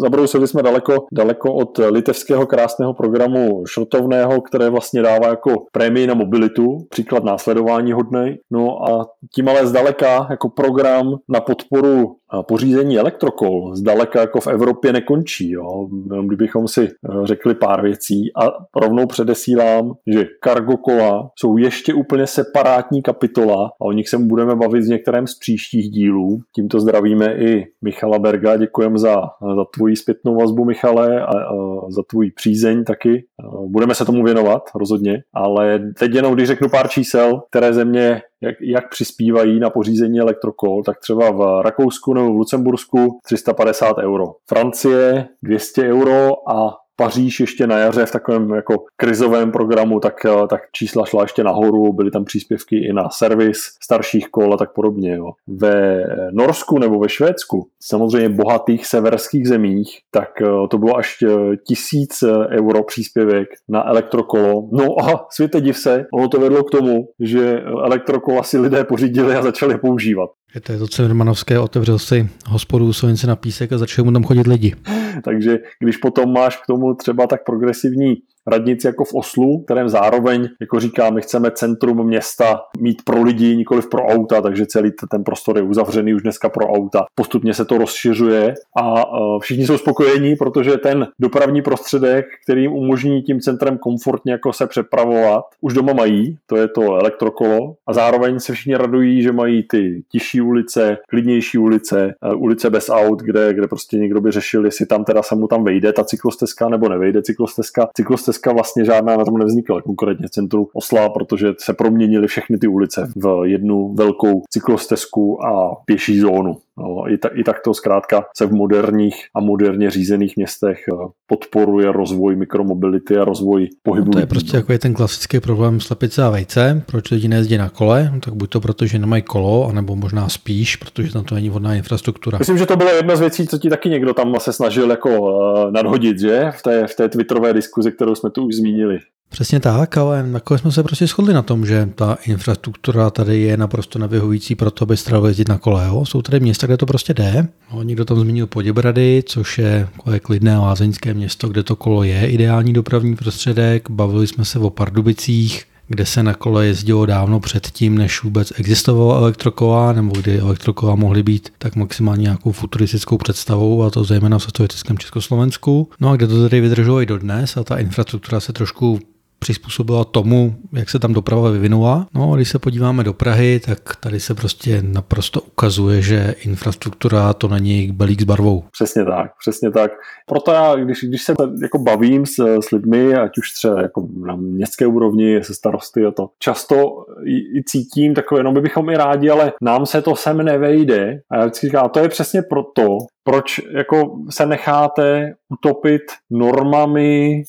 zabrousili jsme daleko, daleko od litevského krásného programu šrotovného, které vlastně dává jako prémii na mobilitu, příklad následování hodnej. No a tím ale zdaleka jako program na podporu pořízení elektrokol zdaleka jako v Evropě nekončí. Jo. Kdybychom si e, řekli pár věcí a rovnou předesílám, že cargo kola jsou ještě úplně separátní kapitola a o nich se budeme bavit v některém z příštích dílů. Tímto zdravíme i Michala Berga, děkujeme za, za tvoji zpětnou vazbu, Michale, a, a za tvůj přízeň taky. Budeme se tomu věnovat rozhodně, ale teď jenom, když řeknu pár čísel, které země jak, jak přispívají na pořízení elektrokol, tak třeba v Rakousku nebo v Lucembursku 350 euro. Francie 200 euro a Paříž ještě na jaře v takovém jako krizovém programu, tak, eh, tak čísla šla ještě nahoru, byly tam příspěvky i na servis starších kol a tak podobně. Jo. Ve Norsku nebo ve Švédsku, samozřejmě bohatých severských zemích, tak eh, to bylo až eh, tisíc euro příspěvek na elektrokolo. No a světe div se, ono to vedlo k tomu, že elektrokola si lidé pořídili a začali používat. Je to je to Cimrmanovské, otevřel si hospodu Sovince na písek a začali mu tam chodit lidi. Takže když potom máš k tomu třeba tak progresivní radnici jako v Oslu, kterém zároveň, jako říká, my chceme centrum města mít pro lidi, nikoli pro auta, takže celý ten prostor je uzavřený už dneska pro auta. Postupně se to rozšiřuje a všichni jsou spokojení, protože ten dopravní prostředek, který jim umožní tím centrem komfortně jako se přepravovat, už doma mají, to je to elektrokolo a zároveň se všichni radují, že mají ty tižší ulice, klidnější ulice, e, ulice bez aut, kde, kde prostě někdo by řešil, jestli tam teda se mu tam vejde ta cyklostezka nebo nevejde cyklostezka. Cyklostezka stezka vlastně žádná na tom nevznikla, konkrétně v centru Osla, protože se proměnily všechny ty ulice v jednu velkou cyklostezku a pěší zónu. No, i, ta, I tak to zkrátka se v moderních a moderně řízených městech eh, podporuje rozvoj mikromobility a rozvoj pohybu. No to je prostě jako je ten klasický problém slepice a vejce, proč lidi nejezdí na kole, no, tak buď to proto, že nemají kolo, anebo možná spíš, protože tam to není vhodná infrastruktura. Myslím, že to byla jedna z věcí, co ti taky někdo tam se snažil jako uh, nadhodit, že? V té, v té twitterové diskuzi, kterou jsme tu už zmínili. Přesně tak, ale nakonec jsme se prostě shodli na tom, že ta infrastruktura tady je naprosto nevyhovující pro to, aby strávil jezdit na kole. Jo. Jsou tady města, kde to prostě jde. No, někdo tam zmínil Poděbrady, což je klidné lázeňské město, kde to kolo je ideální dopravní prostředek. Bavili jsme se o Pardubicích, kde se na kole jezdilo dávno předtím, než vůbec existovala elektrokola, nebo kdy elektrokola mohly být tak maximálně nějakou futuristickou představou, a to zejména v socialistickém Československu. No a kde to tady vydrželo i dodnes a ta infrastruktura se trošku přizpůsobila tomu, jak se tam doprava vyvinula. No a když se podíváme do Prahy, tak tady se prostě naprosto ukazuje, že infrastruktura to není balík s barvou. Přesně tak, přesně tak. Proto já, když, když se jako bavím s, s lidmi, ať už třeba jako na městské úrovni, se starosty a to, často i, i cítím takové, no my bychom i rádi, ale nám se to sem nevejde. A já vždycky říkám, to je přesně proto, proč jako se necháte utopit normami,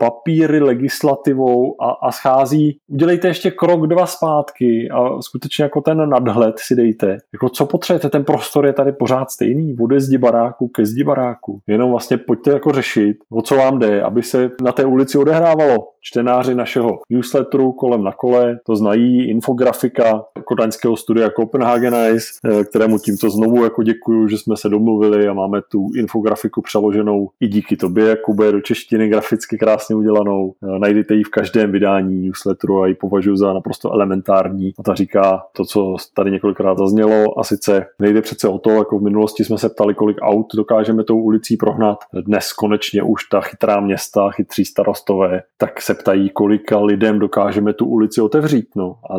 papíry, legislativou a, a schází, udělejte ještě krok dva zpátky a skutečně jako ten nadhled si dejte. Jako co potřebujete, ten prostor je tady pořád stejný, bude zdi baráku ke zdi baráku. Jenom vlastně pojďte jako řešit, o co vám jde, aby se na té ulici odehrávalo. Čtenáři našeho newsletteru kolem na kole to znají, infografika kodaňského studia Copenhagenize, eh, kterému tímto znovu jako děkuju, že jsme se domluvili a máme tu infografiku přeloženou i díky tobě, Kube, do češtiny graficky krásně udělanou. Eh, najdete ji v každém vydání newsletteru a ji považuji za naprosto elementární. A ta říká to, co tady několikrát zaznělo, a sice nejde přece o to, jako v minulosti jsme se ptali, kolik aut dokážeme tou ulicí prohnat. Dnes konečně už ta chytrá města, chytří starostové, tak se ptají, kolika lidem dokážeme tu ulici otevřít. No. A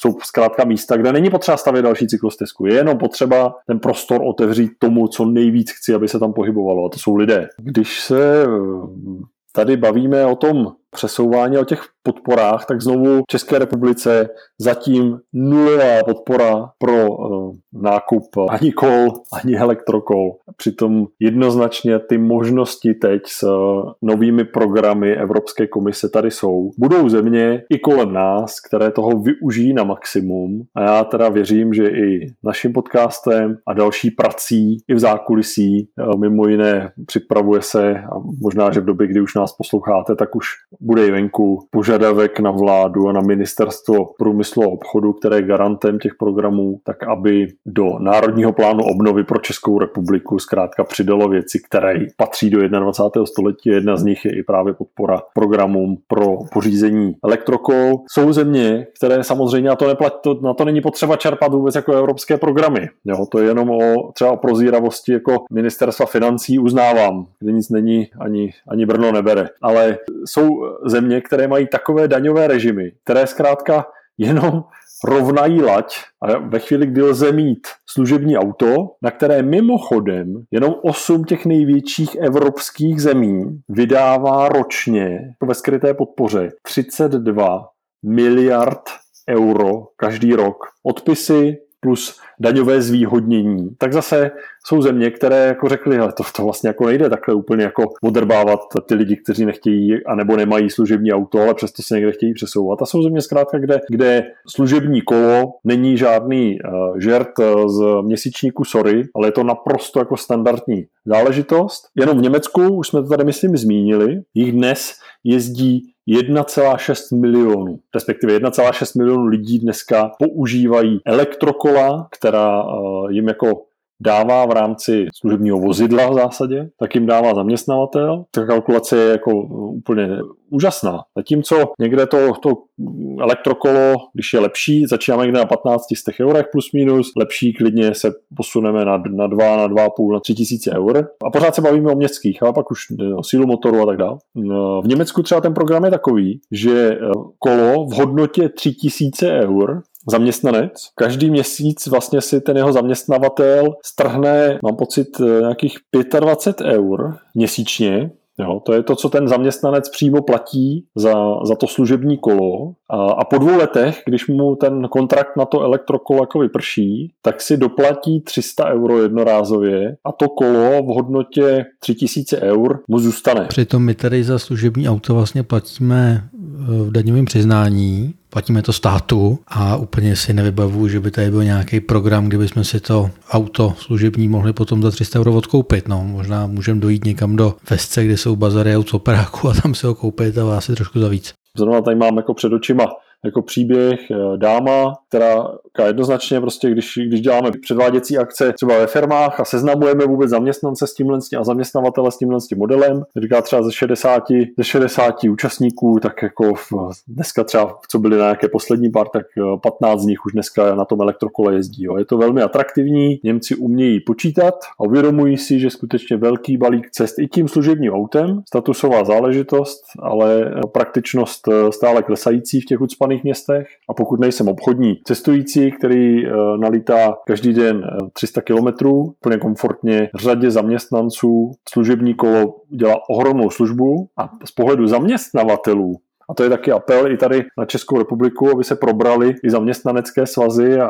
jsou zkrátka místa, kde není potřeba stavět další cyklostezku. Je jenom potřeba ten prostor otevřít tomu, co nejvíc chci, aby se tam pohybovalo. A to jsou lidé. Když se tady bavíme o tom přesouvání, o těch podporách, tak znovu v České republice zatím nulová podpora pro uh, nákup ani kol, ani elektrokol. Přitom jednoznačně ty možnosti teď s uh, novými programy Evropské komise tady jsou. Budou země i kolem nás, které toho využijí na maximum a já teda věřím, že i naším podcastem a další prací i v zákulisí, uh, mimo jiné připravuje se a možná, že v době, kdy už nás posloucháte, tak už bude i venku požadavek na vládu a na ministerstvo průmyslu a obchodu, které je garantem těch programů, tak aby do Národního plánu obnovy pro Českou republiku zkrátka přidalo věci, které patří do 21. století. Jedna z nich je i právě podpora programům pro pořízení elektrokol. Jsou země, které samozřejmě na to, neplatí, to, na to není potřeba čerpat vůbec jako evropské programy. Jo, to je jenom o třeba o prozíravosti jako ministerstva financí uznávám, kde nic není, ani, ani Brno nebere. Ale jsou země, které mají takové daňové režimy, které zkrátka jenom rovnají lať a ve chvíli, kdy lze mít služební auto, na které mimochodem jenom 8 těch největších evropských zemí vydává ročně ve skryté podpoře 32 miliard euro každý rok. Odpisy plus daňové zvýhodnění, tak zase jsou země, které jako řekly, ale to, to vlastně jako nejde takhle úplně jako odrbávat ty lidi, kteří nechtějí a nebo nemají služební auto, ale přesto se někde chtějí přesouvat. A jsou země zkrátka, kde, kde služební kolo není žádný uh, žert z měsíčníku, sorry, ale je to naprosto jako standardní záležitost. Jenom v Německu, už jsme to tady myslím zmínili, jich dnes jezdí 1,6 milionů, respektive 1,6 milionů lidí dneska používají elektrokola, která eh, jim jako dává v rámci služebního vozidla v zásadě, tak jim dává zaměstnavatel. Ta kalkulace je jako úplně úžasná. Zatímco někde to, to elektrokolo, když je lepší, začínáme někde na 15 z eurech plus minus, lepší klidně se posuneme na, na 2, na 2,5, na 3 tisíce eur. A pořád se bavíme o městských, ale pak už o sílu motoru a tak dále. No, v Německu třeba ten program je takový, že kolo v hodnotě 3000 eur zaměstnanec. Každý měsíc vlastně si ten jeho zaměstnavatel strhne, mám pocit, eh, nějakých 25 eur měsíčně Jo, to je to, co ten zaměstnanec přímo platí za, za to služební kolo a, a po dvou letech, když mu ten kontrakt na to elektrokolo jako vyprší, tak si doplatí 300 euro jednorázově a to kolo v hodnotě 3000 eur mu zůstane. Přitom my tady za služební auto vlastně platíme eh, v daňovém přiznání platíme to státu a úplně si nevybavu, že by tady byl nějaký program, kde bychom si to auto služební mohli potom za 300 euro odkoupit. No, možná můžeme dojít někam do Vesce, kde jsou bazary autoperáku a tam si ho koupit a asi trošku za víc. Zrovna tady mám jako před očima jako příběh eh, dáma, která A jednoznačně prostě, když, když děláme předváděcí akce třeba ve firmách a seznamujeme vůbec zaměstnance s tímhle a zaměstnavatele s tímhle modelem, říká třeba ze 60, ze 60 účastníků, tak jako v, dneska třeba, co byli na nějaké poslední pár, tak 15 z nich už dneska na tom elektrokole jezdí. Jo. Je to velmi atraktivní, Němci umějí počítat a uvědomují si, že skutečně velký balík cest i tím služebním autem, statusová záležitost, ale praktičnost stále klesající v těch ucpaných městech. A pokud nejsem obchodní cestující, který eh, nalítá každý den 300 km, plně komfortně. Řadě zaměstnanců, služební kolo dělá ohromnou službu a z pohledu zaměstnavatelů a to je taky apel i tady na Českou republiku, aby se probrali i zaměstnanecké svazy a,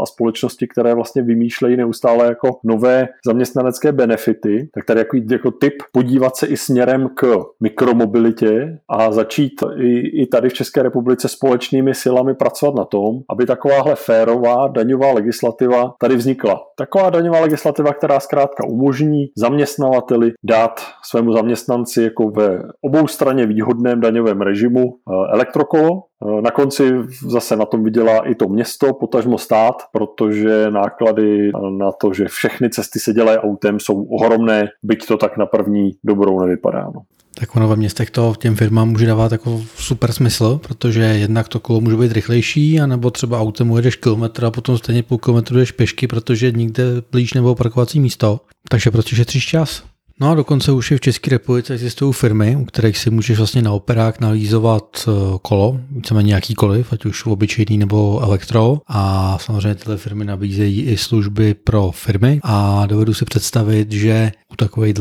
a společnosti, které vlastně vymýšlejí neustále jako nové zaměstnanecké benefity. Tak tady jako, jako tip podívat se i směrem k mikromobilitě a začít i, i tady v České republice společnými silami pracovat na tom, aby takováhle férová daňová legislativa tady vznikla. Taková daňová legislativa, která zkrátka umožní zaměstnavateli dát svému zaměstnanci jako ve obou straně výhodném daňovém režimu režimu eh, elektrokolo. Eh, na konci zase na tom vydělá i to město, potažmo stát, protože náklady na to, že všechny cesty se dělají autem, jsou ohromné, byť to tak na první dobrou nevypadá. No. Tak ono ve městech to těm firmám může dávat jako super smysl, protože jednak to kolo může být rychlejší, anebo třeba autem ujedeš kilometr a potom stejně půl kilometru jdeš pěšky, protože nikde blíž nebo parkovací místo. Takže prostě šetříš čas. No a dokonce už i v České republice existují firmy, u kterých si můžeš vlastně na operák nalízovat eh, kolo, víceméně jakýkoliv, ať už obyčejný nebo elektro. A samozřejmě tyhle firmy nabízejí i služby pro firmy a dovedu si představit, že u takových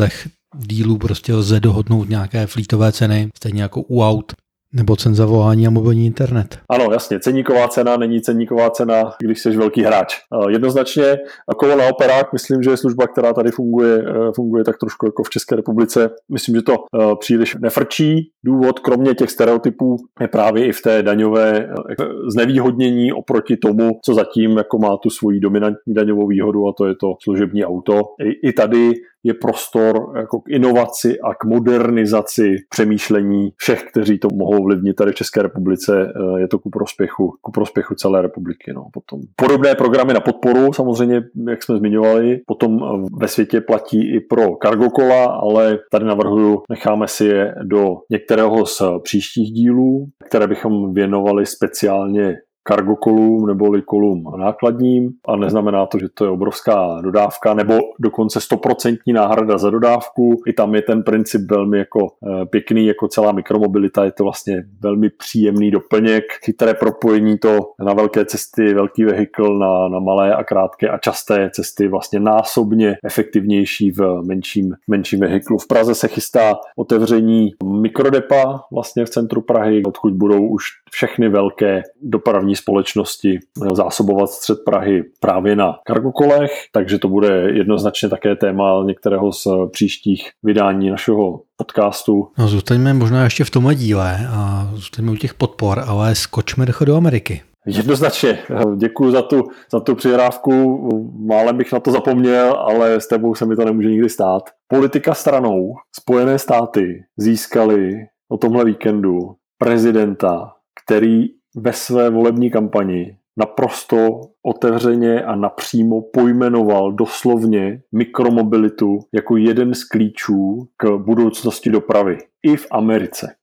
dílů prostě lze dohodnout nějaké flítové ceny, stejně jako u aut, nebo cen za volání a mobilní internet. Ano, jasně. Ceníková cena není ceníková cena, když jsi velký hráč. Jednoznačně kolo na operák, myslím, že je služba, která tady funguje, e, funguje tak trošku jako v České republice. Myslím, že to e, příliš nefrčí. Důvod, kromě těch stereotypů, je právě i v té daňové znevýhodnění oproti tomu, co zatím jako má tu svoji dominantní daňovou výhodu a to je to služební auto. I, i tady je prostor jako k inovaci a k modernizaci přemýšlení všech, kteří to mohou ovlivnit tady v České republice. Eh, je to ku prospěchu, ku prospěchu celé republiky. No, potom. Podobné programy na podporu, samozřejmě, jak jsme zmiňovali, potom eh, ve světě platí i pro cargo kola, ale tady navrhuju, necháme si je do některého z příštích dílů, které bychom věnovali speciálně cargo kolům nebo kolům nákladním a neznamená to, že to je obrovská dodávka nebo dokonce stoprocentní náhrada za dodávku. I tam je ten princip velmi jako eh, pěkný, jako celá mikromobilita, je to vlastně velmi příjemný doplněk, chytré propojení to na velké cesty, velký vehikl na, na malé a krátké a časté cesty vlastně násobně efektivnější v menším, menším vehiklu. V Praze se chystá otevření mikrodepa vlastně v centru Prahy, odkud budou už všechny velké dopravní dopravní společnosti zásobovat střed Prahy právě na kargokolech, takže to bude jednoznačně také téma některého z příštích vydání našeho podcastu. No, zůstaňme možná ještě v tomhle díle a zůstaňme u těch podpor, ale skočme do Ameriky. Jednoznačně. Děkuji za tu, za tu přihrávku. Málem bych na to zapomněl, ale s tebou se mi to nemůže nikdy stát. Politika stranou. Spojené státy získali o tomhle víkendu prezidenta, který ve své volební kampani naprosto otevřeně a napřímo pojmenoval doslovně mikromobilitu jako jeden z klíčů k budoucnosti dopravy i v Americe.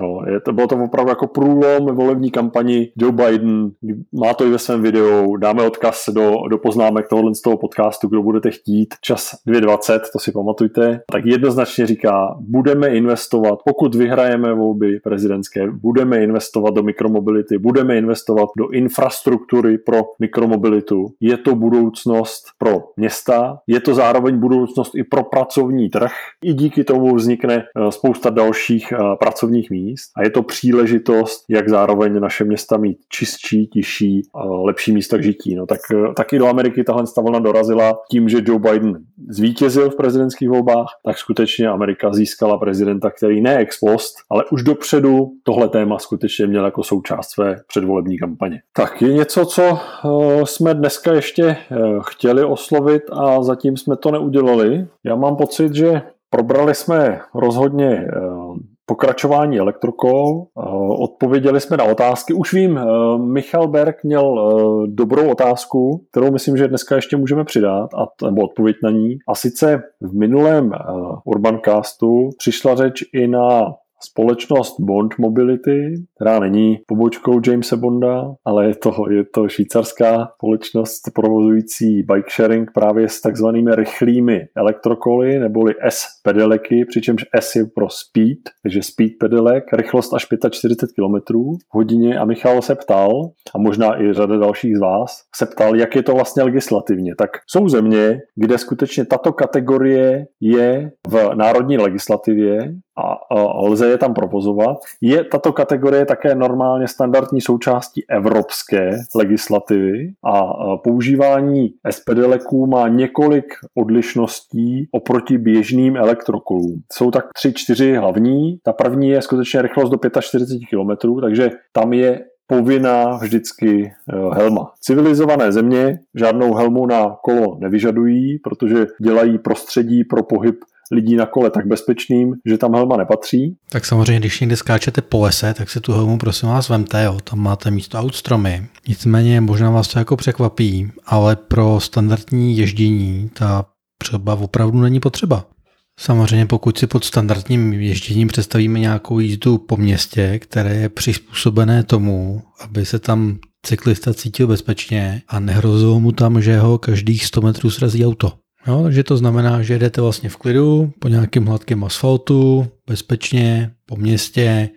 No, je to, bylo to opravdu jako průlom volební kampani. Joe Biden, má to i ve svém videu, dáme odkaz do, do poznámek tohohle z toho podcastu, kdo budete chtít, čas 2.20, to si pamatujte, tak jednoznačně říká, budeme investovat, pokud vyhrajeme volby prezidentské, budeme investovat do mikromobility, budeme investovat do infrastruktury pro mikromobilitu. Je to budoucnost pro města, je to zároveň budoucnost i pro pracovní trh. I díky tomu vznikne eh, spousta dalších eh, pracovních míst míst a je to příležitost, jak zároveň naše města mít čistší, tiší, lepší místa k žití. No, tak taky do Ameriky tahle vlna dorazila tím, že Joe Biden zvítězil v prezidentských volbách, tak skutečně Amerika získala prezidenta, který ne ex post, ale už dopředu tohle téma skutečně měl jako součást své předvolební kampaně. Tak je něco, co eh, jsme dneska ještě eh, chtěli oslovit a zatím jsme to neudělali. Já mám pocit, že probrali jsme rozhodně eh, pokračování elektrokol. Odpověděli jsme na otázky. Už vím, Michal Berg měl dobrou otázku, kterou myslím, že dneska ještě můžeme přidat, a, nebo odpověď na ní. A sice v minulém Urbancastu přišla řeč i na společnost Bond Mobility, která není pobočkou Jamesa Bonda, ale je to, je to švýcarská společnost provozující bike sharing právě s takzvanými rychlými elektrokoly neboli S-pedeleky, přičemž S je pro speed, takže speed pedelek, rychlost až 45 km hodině a Michal se ptal, a možná i řada dalších z vás, se ptal, jak je to vlastně legislativně. Tak jsou země, kde skutečně tato kategorie je v národní legislativě a, a lze je tam provozovat. Je tato kategorie také normálně standardní součástí evropské legislativy a používání SPD leků má několik odlišností oproti běžným elektrokolům. Jsou tak tři, čtyři hlavní. Ta první je skutečně rychlost do 45 km, takže tam je povinná vždycky eh, helma. Civilizované země žádnou helmu na kolo nevyžadují, protože dělají prostředí pro pohyb lidí na kole tak bezpečným, že tam helma nepatří. Tak samozřejmě, když někde skáčete po lese, tak si tu helmu prosím vás vemte, jo. tam máte místo aut stromy. Nicméně možná vás to jako překvapí, ale pro standardní ježdění ta třeba opravdu není potřeba. Samozřejmě pokud si pod standardním ježděním představíme nějakou jízdu po městě, které je přizpůsobené tomu, aby se tam cyklista cítil bezpečně a nehrozilo mu tam, že ho každých 100 metrů srazí auto. Jo, takže to znamená, že jdete vlastně v klidu po nějakém hladkém asfaltu, bezpečně, po městě,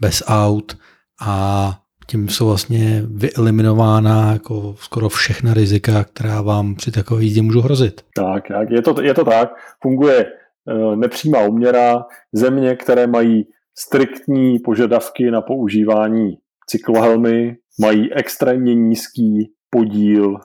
bez aut a tím jsou vlastně vyeliminována jako skoro všechna rizika, která vám při takové jízdě můžou hrozit. Tak, tak je, to, je to tak. Funguje e, nepřímá uměra. Země, které mají striktní požadavky na používání cyklohelmy, mají extrémně nízký podíl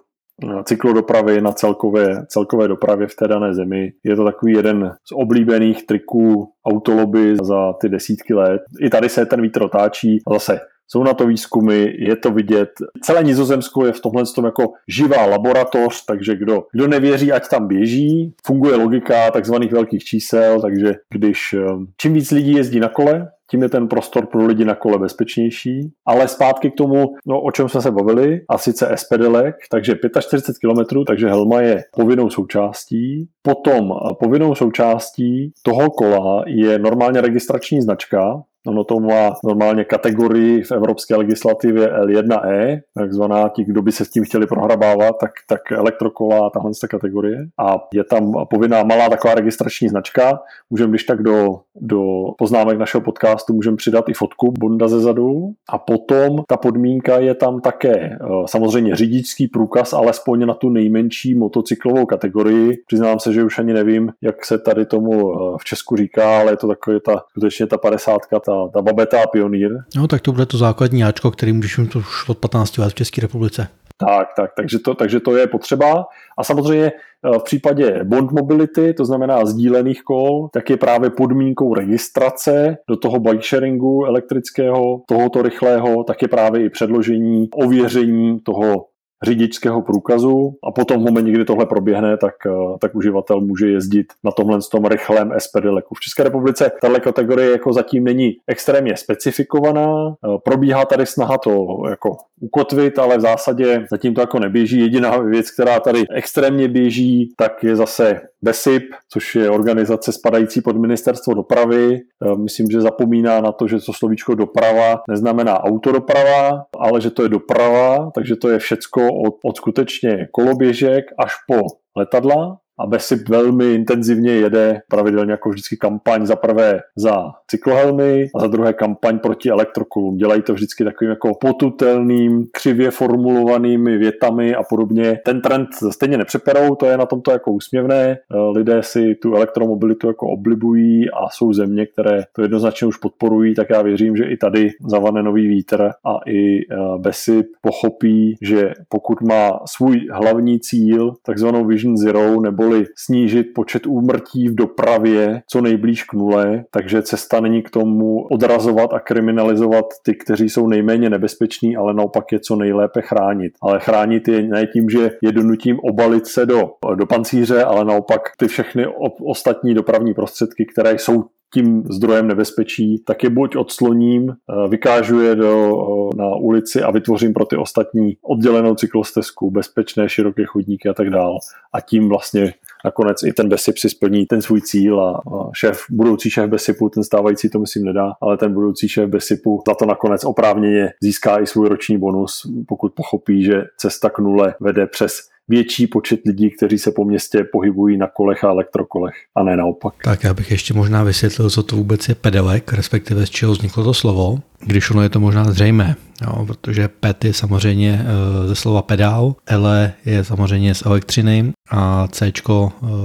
cyklodopravy na celkové, celkové dopravě v té dané zemi. Je to takový jeden z oblíbených triků autoloby za ty desítky let. I tady se ten vítr otáčí zase jsou na to výzkumy, je to vidět. Celé Nizozemsko je v tomhle tom jako živá laboratoř, takže kdo, kdo nevěří, ať tam běží. Funguje logika takzvaných velkých čísel, takže když eh, čím víc lidí jezdí na kole, tím je ten prostor pro lidi na kole bezpečnější. Ale zpátky k tomu, no, o čem jsme se bavili, a sice SPDLek, takže 45 km, takže helma je povinnou součástí. Potom povinnou součástí toho kola je normálně registrační značka, Ono to má normálně kategorii v evropské legislativě L1E, takzvaná ti, kdo by se s tím chtěli prohrabávat, tak, tak elektrokola, tahle ta kategorie. A je tam povinná malá taková registrační značka. Můžeme když tak do, do poznámek našeho podcastu můžeme přidat i fotku Bonda ze zadu. A potom ta podmínka je tam také eh, samozřejmě řidičský průkaz, alespoň na tu nejmenší motocyklovou kategorii. Přiznám se, že už ani nevím, jak se tady tomu eh, v Česku říká, ale je to takové ta, skutečně ta 50, ta ta, ta babeta a pionýr. No tak to bude to základní Ačko, který můžeš mít už od 15 let v České republice. Tak, tak, takže to, takže to je potřeba. A samozřejmě eh, v případě bond mobility, to znamená sdílených kol, tak je právě podmínkou registrace do toho bike sharingu elektrického, tohoto rychlého, tak je právě i předložení, ověření toho řidičského průkazu a potom v momentě, kdy tohle proběhne, tak, eh, tak uživatel může jezdit na tomhle tom rychlém SPD leku. V České republice tahle kategorie jako zatím není extrémně specifikovaná. Eh, probíhá tady snaha to jako ukotvit, ale v zásadě zatím to jako neběží. Jediná věc, která tady extrémně běží, tak je zase BESIP, což je organizace spadající pod ministerstvo dopravy. E, myslím, že zapomíná na to, že to slovíčko doprava neznamená autodoprava, ale že to je doprava, takže to je všecko od, od skutečně koloběžek až po letadla a Besip velmi intenzivně jede pravidelně jako vždycky kampaň za prvé za cyklohelmy a za druhé kampaň proti elektrokolům. Dělají to vždycky takovým jako potutelným, křivě formulovanými větami a podobně. Ten trend stejně nepřeperou, to je na tomto jako úsměvné. Lidé si tu elektromobilitu jako oblibují a jsou země, které to jednoznačně už podporují, tak já věřím, že i tady zavane nový vítr a i eh, Besip pochopí, že pokud má svůj hlavní cíl, takzvanou Vision Zero, nebo neboli snížit počet úmrtí v dopravě co nejblíž k nule, takže cesta není k tomu odrazovat a kriminalizovat ty, kteří jsou nejméně nebezpeční, ale naopak je co nejlépe chránit. Ale chránit je ne tím, že je donutím obalit se do, do pancíře, ale naopak ty všechny ostatní dopravní prostředky, které jsou tím zdrojem nebezpečí, tak je buď odsloním, vykážu je do, na ulici a vytvořím pro ty ostatní oddělenou cyklostezku, bezpečné, široké chodníky a tak dál. A tím vlastně nakonec i ten Besip si splní ten svůj cíl a, šéf, budoucí šéf Besipu, ten stávající to myslím nedá, ale ten budoucí šéf Besipu za to nakonec oprávněně získá i svůj roční bonus, pokud pochopí, že cesta k nule vede přes větší počet lidí, kteří se po městě pohybují na kolech a elektrokolech, a ne naopak. Tak já bych ještě možná vysvětlil, co to vůbec je pedelek, respektive z čeho vzniklo to slovo, když ono je to možná zřejmé. Jo, protože PET je samozřejmě eh, ze slova pedál, L je samozřejmě z elektřiny a C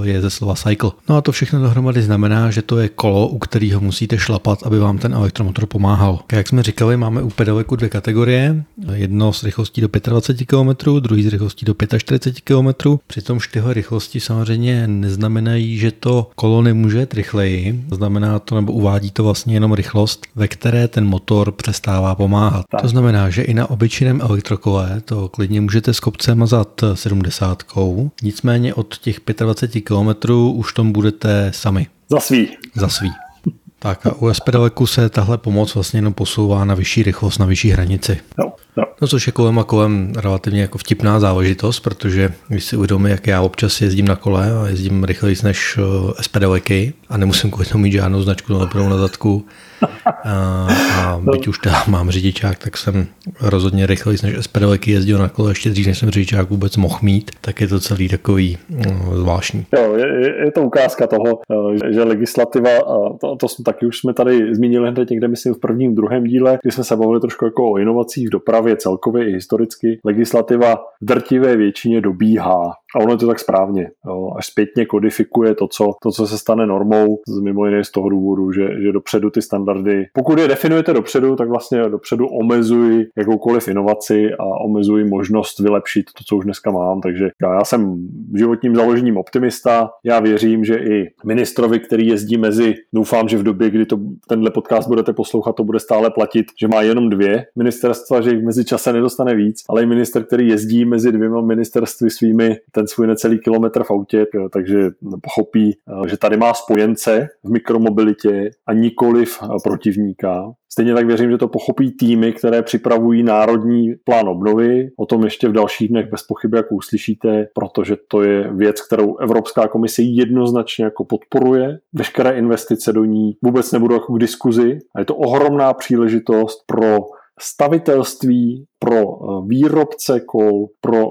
je ze slova cycle. No a to všechno dohromady znamená, že to je kolo, u kterého musíte šlapat, aby vám ten elektromotor pomáhal. Jak jsme říkali, máme u pedaleku dvě kategorie. Jedno s rychlostí do 25 km, druhý s rychlostí do 45 km. Přitom tyhle rychlosti samozřejmě neznamenají, že to kolo nemůže jet rychleji. Znamená to, nebo uvádí to vlastně jenom rychlost, ve které ten motor přestává pomáhat. Tak. To znamená, že i na obyčejném elektrokole to klidně můžete s kopce mazat 70, nicméně od těch 25 km už tom budete sami. Za svý. Za svý. Tak a u SPDLku se tahle pomoc vlastně jenom posouvá na vyšší rychlost, na vyšší hranici. Jo, jo. No což je kolem a kolem relativně jako vtipná záležitost, protože když si uvědomí, jak já občas jezdím na kole a jezdím rychleji než eh, SPDLky a nemusím kvůli tomu mít žádnou značku na zadku, a, a byť už teda mám řidičák, tak jsem rozhodně rychleji než SPDLky jezdil na kole ještě dřív, než jsem řidičák vůbec mohl mít, tak je to celý takový no, zvláštní. Jo, je, je, to ukázka toho, eh, že legislativa, a to, to jsme taky už jsme tady zmínili hned někde, myslím, v prvním, druhém díle, kdy jsme se bavili trošku jako o inovacích v dopravě celkově i historicky. Legislativa v drtivé většině dobíhá a ono je to tak správně. Jo. Až zpětně kodifikuje to co, to, co se stane normou, mimo jiné z toho důvodu, že, že dopředu ty standardy, pokud je definujete dopředu, tak vlastně dopředu omezují jakoukoliv inovaci a omezují možnost vylepšit to, co už dneska mám. Takže já jsem životním založením optimista. Já věřím, že i ministrovi, který jezdí mezi, doufám, že v době, kdy to, tenhle podcast budete poslouchat, to bude stále platit, že má jenom dvě ministerstva, že jich mezi čase nedostane víc, ale i minister, který jezdí mezi dvěma ministerstvy svými, ten svůj necelý kilometr v autě, takže pochopí, eh, že tady má spojence v mikromobilitě a nikoliv eh, protivníka. Stejně tak věřím, že to pochopí týmy, které připravují národní plán obnovy. O tom ještě v dalších dnech bez pochyby, jak uslyšíte, protože to je věc, kterou Evropská komise jednoznačně jako podporuje. Veškeré investice do ní vůbec nebudou jako k diskuzi a je to ohromná příležitost pro stavitelství, pro eh, výrobce kol, pro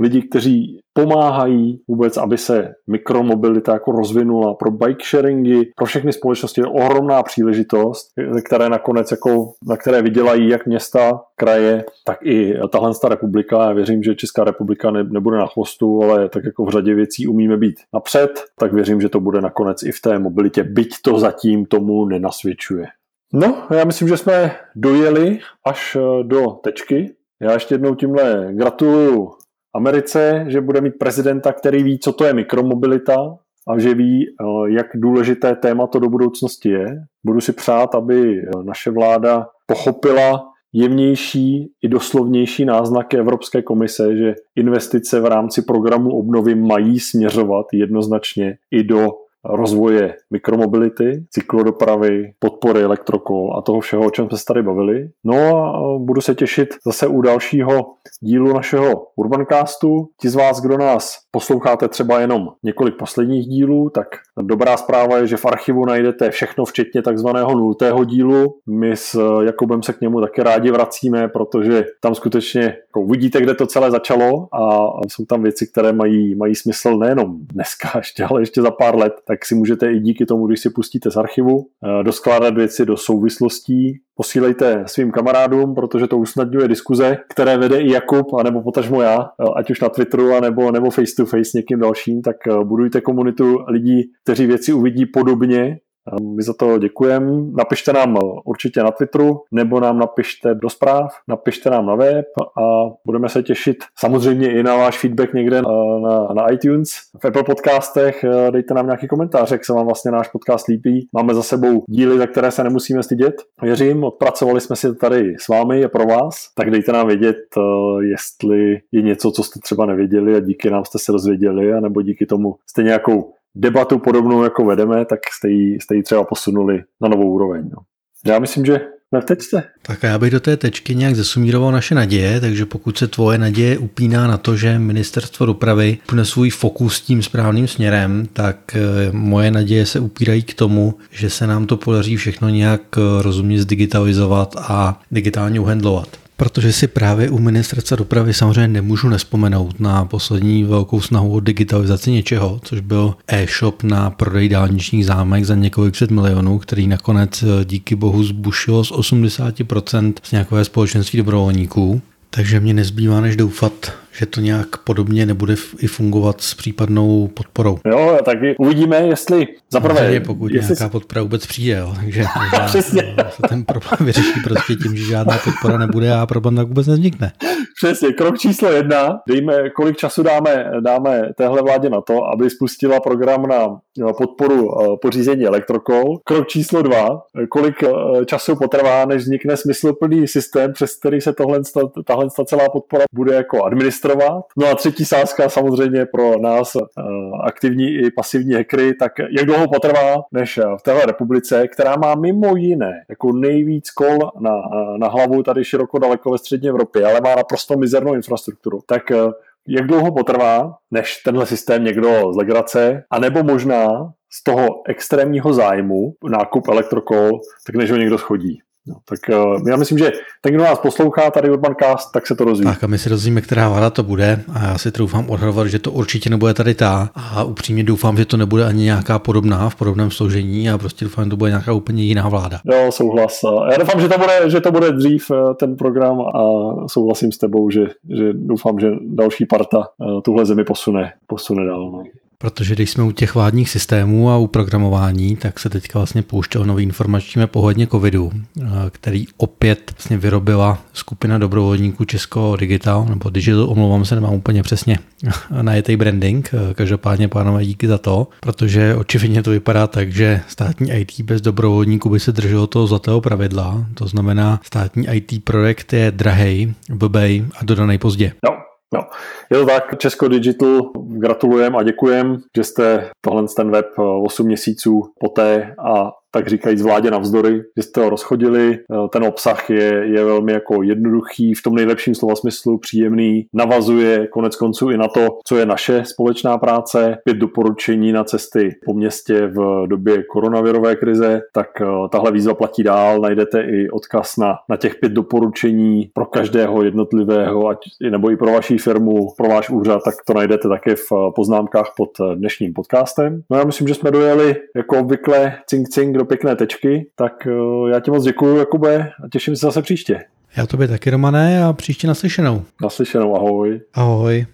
lidi, kteří pomáhají vůbec, aby se mikromobilita jako rozvinula pro bike sharingy, pro všechny společnosti je ohromná příležitost, které nakonec jako, na které vydělají jak města, kraje, tak i tahle republika. Já věřím, že Česká republika ne, nebude na chvostu, ale tak jako v řadě věcí umíme být napřed, tak věřím, že to bude nakonec i v té mobilitě, byť to zatím tomu nenasvědčuje. No, já myslím, že jsme dojeli až do tečky. Já ještě jednou tímhle gratuluju Americe, že bude mít prezidenta, který ví, co to je mikromobilita a že ví, eh, jak důležité téma to do budoucnosti je. Budu si přát, aby eh, naše vláda pochopila jemnější i doslovnější náznaky Evropské komise, že investice v rámci programu obnovy mají směřovat jednoznačně i do rozvoje mikromobility, cyklodopravy, podpory elektrokol a toho všeho, o čem jsme se tady bavili. No a budu se těšit zase u dalšího dílu našeho Urbancastu. Ti z vás, kdo nás posloucháte třeba jenom několik posledních dílů, tak dobrá zpráva je, že v archivu najdete všechno, včetně takzvaného nultého dílu. My s Jakubem se k němu taky rádi vracíme, protože tam skutečně jako vidíte, kde to celé začalo a jsou tam věci, které mají, mají smysl nejenom dneska ještě, ale ještě za pár let tak si můžete i díky tomu, když si pustíte z archivu, eh, doskládat věci do souvislostí. Posílejte svým kamarádům, protože to usnadňuje diskuze, které vede i Jakub, anebo potažmo já, eh, ať už na Twitteru, anebo, nebo face to face někým dalším, tak eh, budujte komunitu lidí, kteří věci uvidí podobně my za to děkujeme. Napište nám určitě na Twitteru, nebo nám napište do zpráv, napište nám na web a budeme se těšit samozřejmě i na váš feedback někde na, na iTunes, v Apple podcastech. Dejte nám nějaký komentář, jak se vám vlastně náš podcast líbí. Máme za sebou díly, za které se nemusíme stydět. Věřím, odpracovali jsme si tady s vámi, je pro vás, tak dejte nám vědět, jestli je něco, co jste třeba nevěděli a díky nám jste se dozvěděli, anebo díky tomu jste nějakou debatu podobnou, jako vedeme, tak jste ji, jste ji třeba posunuli na novou úroveň. No. Já myslím, že na tečce. Tak já bych do té tečky nějak zasumíroval naše naděje, takže pokud se tvoje naděje upíná na to, že ministerstvo dopravy pne svůj fokus tím správným směrem, tak eh, moje naděje se upírají k tomu, že se nám to podaří všechno nějak eh, rozumně zdigitalizovat a digitálně uhendlovat protože si právě u ministerstva dopravy samozřejmě nemůžu nespomenout na poslední velkou snahu o digitalizaci něčeho, což byl e-shop na prodej dálničních zámek za několik set milionů, který nakonec eh, díky bohu zbušilo z 80% z nějakové společenství dobrovolníků. Takže mě nezbývá než doufat, že to nějak podobně nebude i fungovat s případnou podporou. Jo, taky uvidíme, jestli zaprvé... pokud jestli... nějaká podpora vůbec přijde, jo. takže se ten problém vyřeší prostě tím, že žádná podpora nebude a problém tak vůbec nevznikne. Přesně, krok číslo jedna, dejme, kolik času dáme, dáme téhle vládě na to, aby spustila program na podporu eh, pořízení elektrokol. Krok číslo dva, kolik eh, času potrvá, než vznikne smysluplný systém, přes který se tohle, tahle celá podpora bude jako administrovat. No a třetí sázka samozřejmě pro nás eh, aktivní i pasivní hackery, tak jak dlouho potrvá, než v téhle republice, která má mimo jiné jako nejvíc kol na, na hlavu tady široko daleko ve střední Evropě, ale má naprosto mizernou infrastrukturu, tak jak dlouho potrvá, než tenhle systém někdo z legrace, anebo možná z toho extrémního zájmu nákup elektrokol, tak než ho někdo schodí. No, tak uh, já myslím, že ten, kdo nás poslouchá tady Urban Cast, tak se to rozvíjí. Tak a my si rozvíme, která vláda to bude a já si troufám odhadovat, že to určitě nebude tady ta a upřímně doufám, že to nebude ani nějaká podobná v podobném složení a prostě doufám, že to bude nějaká úplně jiná vláda. Jo, souhlas. Já doufám, že to bude, že to bude dřív eh, ten program a souhlasím s tebou, že, že doufám, že další parta eh, tuhle zemi posune, posune dál. No. Protože když jsme u těch vládních systémů a u programování, tak se teďka vlastně pouštěl nový informační pohodně covidu, eh, který opět vlastně vyrobila skupina dobrovolníků Česko Digital, nebo Digital, omlouvám se, nemám úplně přesně najetej branding. Eh, každopádně, pánové, díky za to, protože očividně to vypadá tak, že státní IT bez dobrovolníků by se drželo toho zlatého pravidla. To znamená, státní IT projekt je drahej, blbej a dodaný pozdě. No. No, je to tak, Česko Digital, gratulujem a děkujem, že jste tohle ten web 8 měsíců poté a tak říkajíc vládě navzdory, že jste ho rozchodili. Eh, ten obsah je, je velmi jako jednoduchý, v tom nejlepším slova smyslu, příjemný, navazuje konec konců i na to, co je naše společná práce, pět doporučení na cesty po městě v době koronavirové krize, tak eh, tahle výzva platí dál, najdete i odkaz na, na těch pět doporučení pro každého jednotlivého, ať nebo i pro vaši firmu, pro váš úřad, tak to najdete také v eh, poznámkách pod dnešním podcastem. No já myslím, že jsme dojeli jako obvykle cink cink do pěkné tečky, tak eh, já ti moc děkuji, Jakube, a těším se zase příště. Já tobě taky, Romané, a příště naslyšenou. Naslyšenou, ahoj. Ahoj.